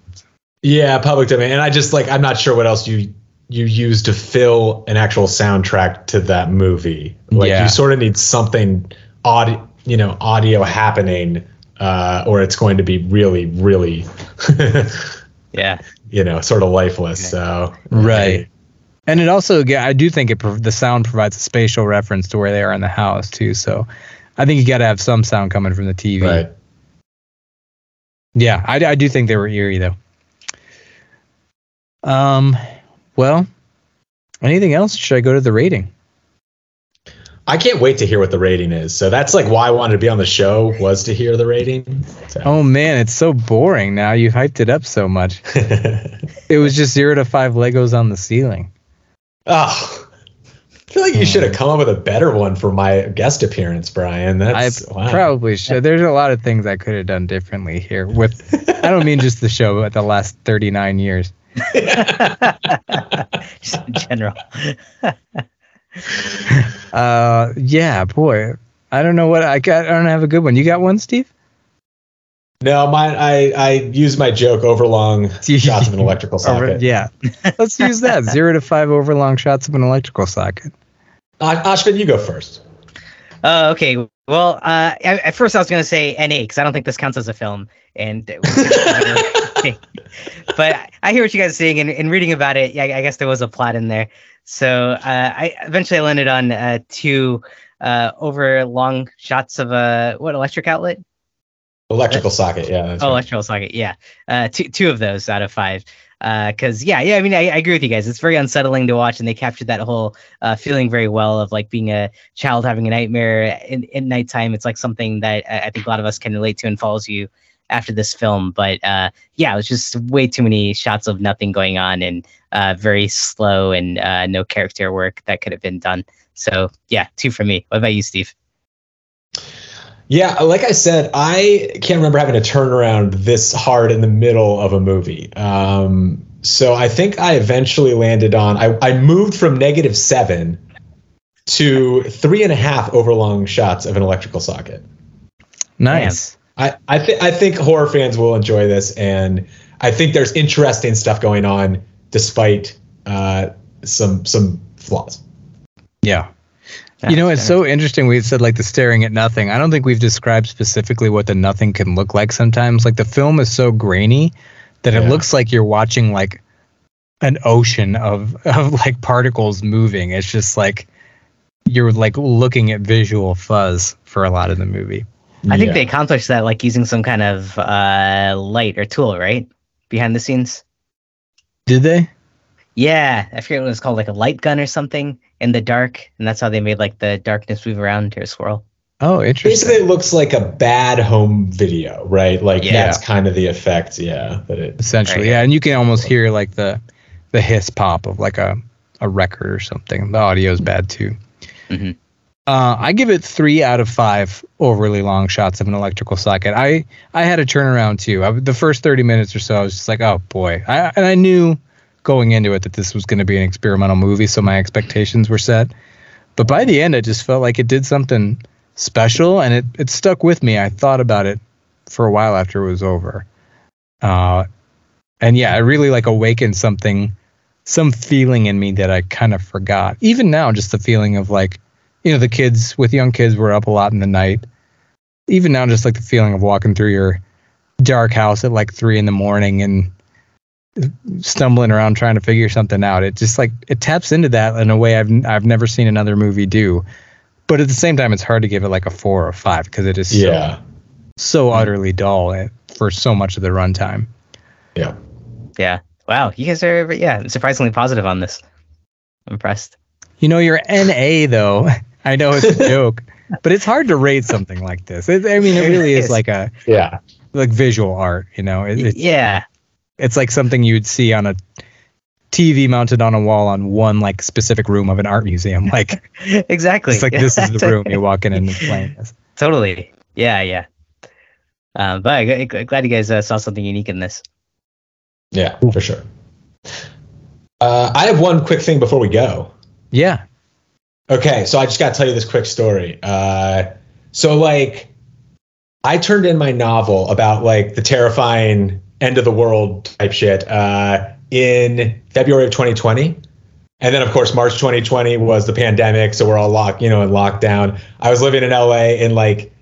Yeah, public domain. And I just like I'm not sure what else you you use to fill an actual soundtrack to that movie. Like Yeah. you sort of need something audio, you know, audio happening, uh, or it's going to be really, really, [laughs] Yeah. you know, sort of lifeless. So Right. And it also, yeah, I do think it the sound provides a spatial reference to where they are in the house too. So I think you got to have some sound coming from the TV. Right. Yeah, I, I do think they were eerie though. Um, well, anything else? Should I go to the rating? I can't wait to hear what the rating is. So that's like why I wanted to be on the show was to hear the rating. So. Oh man, it's so boring now. You hyped it up so much. [laughs] It was just zero to five Legos on the ceiling. oh, I feel like you should have come up with a better one for my guest appearance, Brian. I That's wow. probably should. There's a lot of things I could have done differently here. With I don't mean just the show, but the last 39 years. [laughs] Just in general. [laughs] Uh, yeah, boy, I don't know what I got. I don't have a good one. You got one, Steve? No, mine. I I use my joke overlong [laughs] shots of an electrical socket. yeah, let's use that zero to five overlong shots of an electrical socket. Uh, Ashvin, you go first. Uh, okay. Well, uh, at first I was going to say NA because I don't think this counts as a film, and but I hear what you guys are saying, and, and reading about it, yeah, I guess there was a plot in there. So uh, I eventually I landed on uh, two uh, over long shots of a what electric outlet Electrical socket, yeah. Oh, right. electrical socket, yeah. Uh, two two of those out of five. Because uh, yeah, yeah. I mean, I, I, agree with you guys. It's very unsettling to watch, and they captured that whole uh, feeling very well of like being a child having a nightmare in, in nighttime. It's like something that I think a lot of us can relate to and follows you after this film. But uh, yeah, it was just way too many shots of nothing going on and uh, very slow and uh, no character work that could have been done. So yeah, two for me. What about you, Steve? Yeah, like I said, I can't remember having a turnaround this hard in the middle of a movie. Um, so I think I eventually landed on. I, I moved from negative seven to three and a half overlong shots of an electrical socket. Nice. I I, th- I think horror fans will enjoy this, and I think there's interesting stuff going on despite uh, some some flaws. Yeah, you know, it's so interesting. We said like the staring at nothing. I don't think we've described specifically what the nothing can look like sometimes. Like the film is so grainy that yeah. it looks like you're watching like an ocean of of like particles moving. It's just like you're like looking at visual fuzz for a lot of the movie. I think they accomplished that like using some kind of uh, light or tool, right? Behind the scenes. Did they? Yeah, I forget what it was called, like a light gun or something in the dark, and that's how they made like the darkness move around to a swirl. Oh, interesting. Basically, it looks like a bad home video, right? Like yeah. that's kind of the effect, yeah. That it essentially, right. yeah, and you can almost hear like the the hiss pop of like a a record or something. The audio is bad too. Mm-hmm. Uh, I give it three out of five overly long shots of an electrical socket. I I had a turnaround too. I, the first thirty minutes or so, I was just like, oh boy, I, and I knew going into it that this was going to be an experimental movie, so my expectations were set. But by the end, I just felt like it did something special, and it it stuck with me. I thought about it for a while after it was over, uh, and yeah, it really like awakened something, some feeling in me that I kind of forgot. Even now, just the feeling of like, you know, the kids with young kids were up a lot in the night. Even now, just like the feeling of walking through your dark house at like three in the morning and stumbling around trying to figure something out. It just like it taps into that in a way I've I've never seen another movie do. But at the same time, it's hard to give it like a four or five because it is yeah. so so utterly dull for so much of the runtime. Yeah. Yeah. Wow. You guys are yeah surprisingly positive on this. I'm impressed. You know, your NA though. I know it's a [laughs] joke, but it's hard to rate something like this. It, I mean, it really is like a yeah, like visual art. You know, it, yeah. It's like something you'd see on a TV mounted on a wall on one like specific room of an art museum. Like [laughs] exactly. It's like this is the room you [laughs] walk in and it's playing this. Totally. Yeah, yeah. Um, but I, glad you guys uh, saw something unique in this. Yeah, for sure. Uh, I have one quick thing before we go. Yeah. Okay, so I just got to tell you this quick story. Uh, so like, I turned in my novel about like the terrifying end of the world type shit uh, in February of 2020. And then, of course, March 2020 was the pandemic, so we're all locked, you know, in lockdown. I was living in LA in like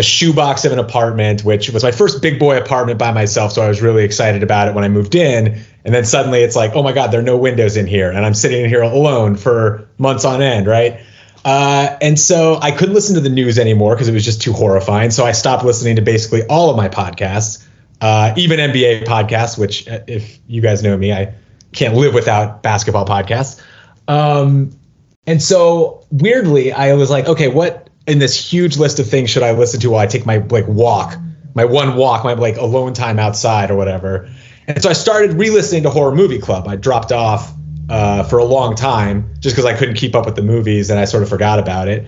a shoebox of an apartment, which was my first big boy apartment by myself. So I was really excited about it when I moved in. And then suddenly it's like, oh my God, there are no windows in here. And I'm sitting in here alone for months on end, right? Uh, and so I couldn't listen to the news anymore because it was just too horrifying. So I stopped listening to basically all of my podcasts uh, even NBA podcasts, which uh, if you guys know me, I can't live without basketball podcasts. Um, and so weirdly, I was like, okay, what in this huge list of things should I listen to while I take my like walk, my one walk, my like alone time outside or whatever. And so I started re-listening to Horror Movie Club. I dropped off uh, for a long time just because I couldn't keep up with the movies and I sort of forgot about it.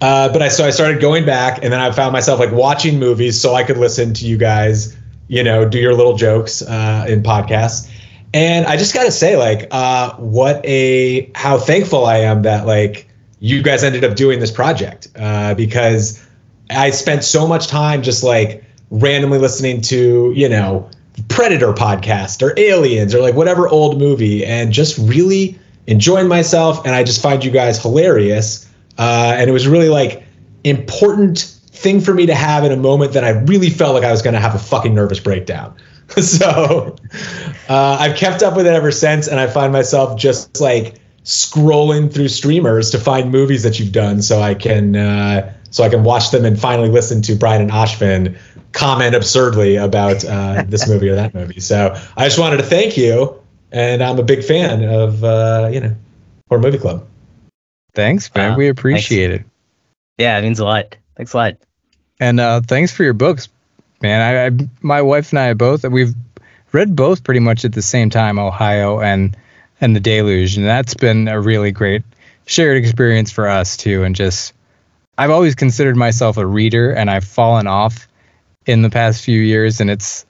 Uh, but I so I started going back, and then I found myself like watching movies so I could listen to you guys you know, do your little jokes uh, in podcasts. And I just got to say, like, uh, what a how thankful I am that like you guys ended up doing this project uh, because I spent so much time just like randomly listening to, you know, Predator podcast or Aliens or like whatever old movie and just really enjoying myself. And I just find you guys hilarious. Uh, and it was really like important thing for me to have in a moment that I really felt like I was going to have a fucking nervous breakdown. [laughs] so uh, I've kept up with it ever since. And I find myself just like scrolling through streamers to find movies that you've done so I can, uh, so I can watch them and finally listen to Brian and Ashvin comment absurdly about uh, [laughs] this movie or that movie. So I just wanted to thank you, and I'm a big fan of uh, you know Horror Movie Club. Thanks, man. Wow, we appreciate it. Yeah, it means a lot. Thanks a lot. And uh, thanks for your books, man. I, I, my wife and I both we've read both pretty much at the same time, Ohio and and the Deluge, and that's been a really great shared experience for us too. And just I've always considered myself a reader, and I've fallen off in the past few years, and it's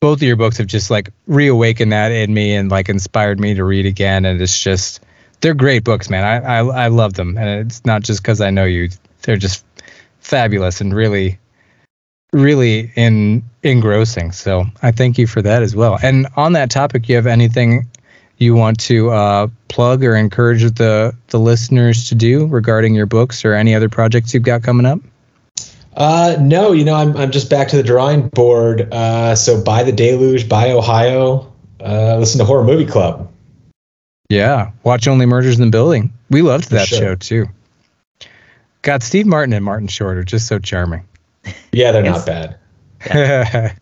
both of your books have just like reawakened that in me and like inspired me to read again. And it's just they're great books, man. I I, I love them, and it's not just because I know you. They're just fabulous and really really in engrossing so i thank you for that as well and on that topic you have anything you want to uh, plug or encourage the the listeners to do regarding your books or any other projects you've got coming up Uh, no, you know, I'm, I'm just back to the drawing board. Uh, so buy the Deluge, buy Ohio, uh, listen to Horror Movie Club. yeah watch only murders in the building we loved that sure. show too god steve martin and martin short are just so charming Yeah, they're not bad. [laughs]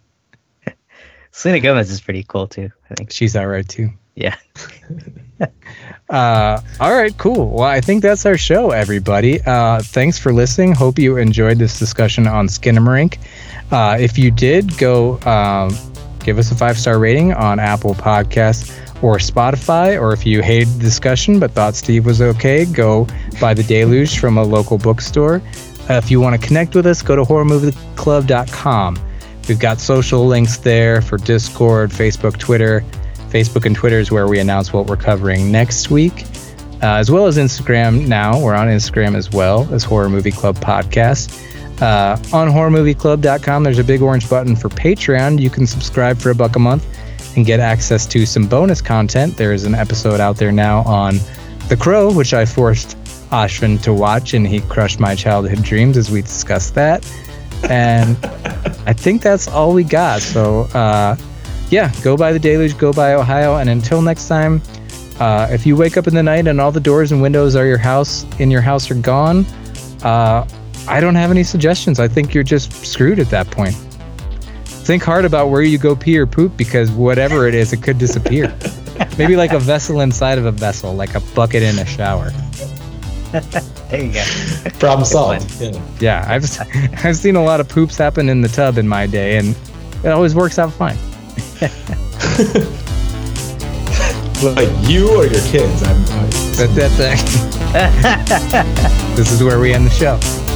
Selena Gomez is pretty cool too. I think. she's all right too Yeah. [laughs] Uh, all right, cool. Well, I think that's our show, everybody. Uh, thanks for listening. Hope you enjoyed this discussion on Skinamarink. Uh, if you did, go um, give us a five star rating on Apple Podcasts or Spotify. Or if you hated the discussion but thought Steve was okay, go buy The Deluge from a local bookstore. Uh, if you want to connect with us, go to horrormovieclub.com. We've got social links there for Discord, Facebook, Twitter. Facebook and Twitter is where we announce what we're covering next week, uh, as well as Instagram now. We're on Instagram as well as Horror Movie Club Podcast. Uh, on horrormovieclub.com, there's a big orange button for Patreon. You can subscribe for a buck a month and get access to some bonus content. There is an episode out there now on The Crow, which I forced Ashvin to watch, and he crushed my childhood dreams as we discussed that. And [laughs] I think that's all we got. So, uh, yeah, go buy the deluge, go buy Ohio, and until next time, uh, if you wake up in the night and all the doors and windows are your house in your house are gone, uh, I don't have any suggestions. I think you're just screwed at that point. Think hard about where you go pee or poop because whatever it is, it could disappear. [laughs] Maybe like a vessel inside of a vessel, like a bucket in a shower. There you go. Problem solved. Yeah. Yeah, I've [laughs] I've seen a lot of poops happen in the tub in my day, and it always works out fine. [laughs] Like you or your kids. I'm, I, that's it. [laughs] this is where we end the show.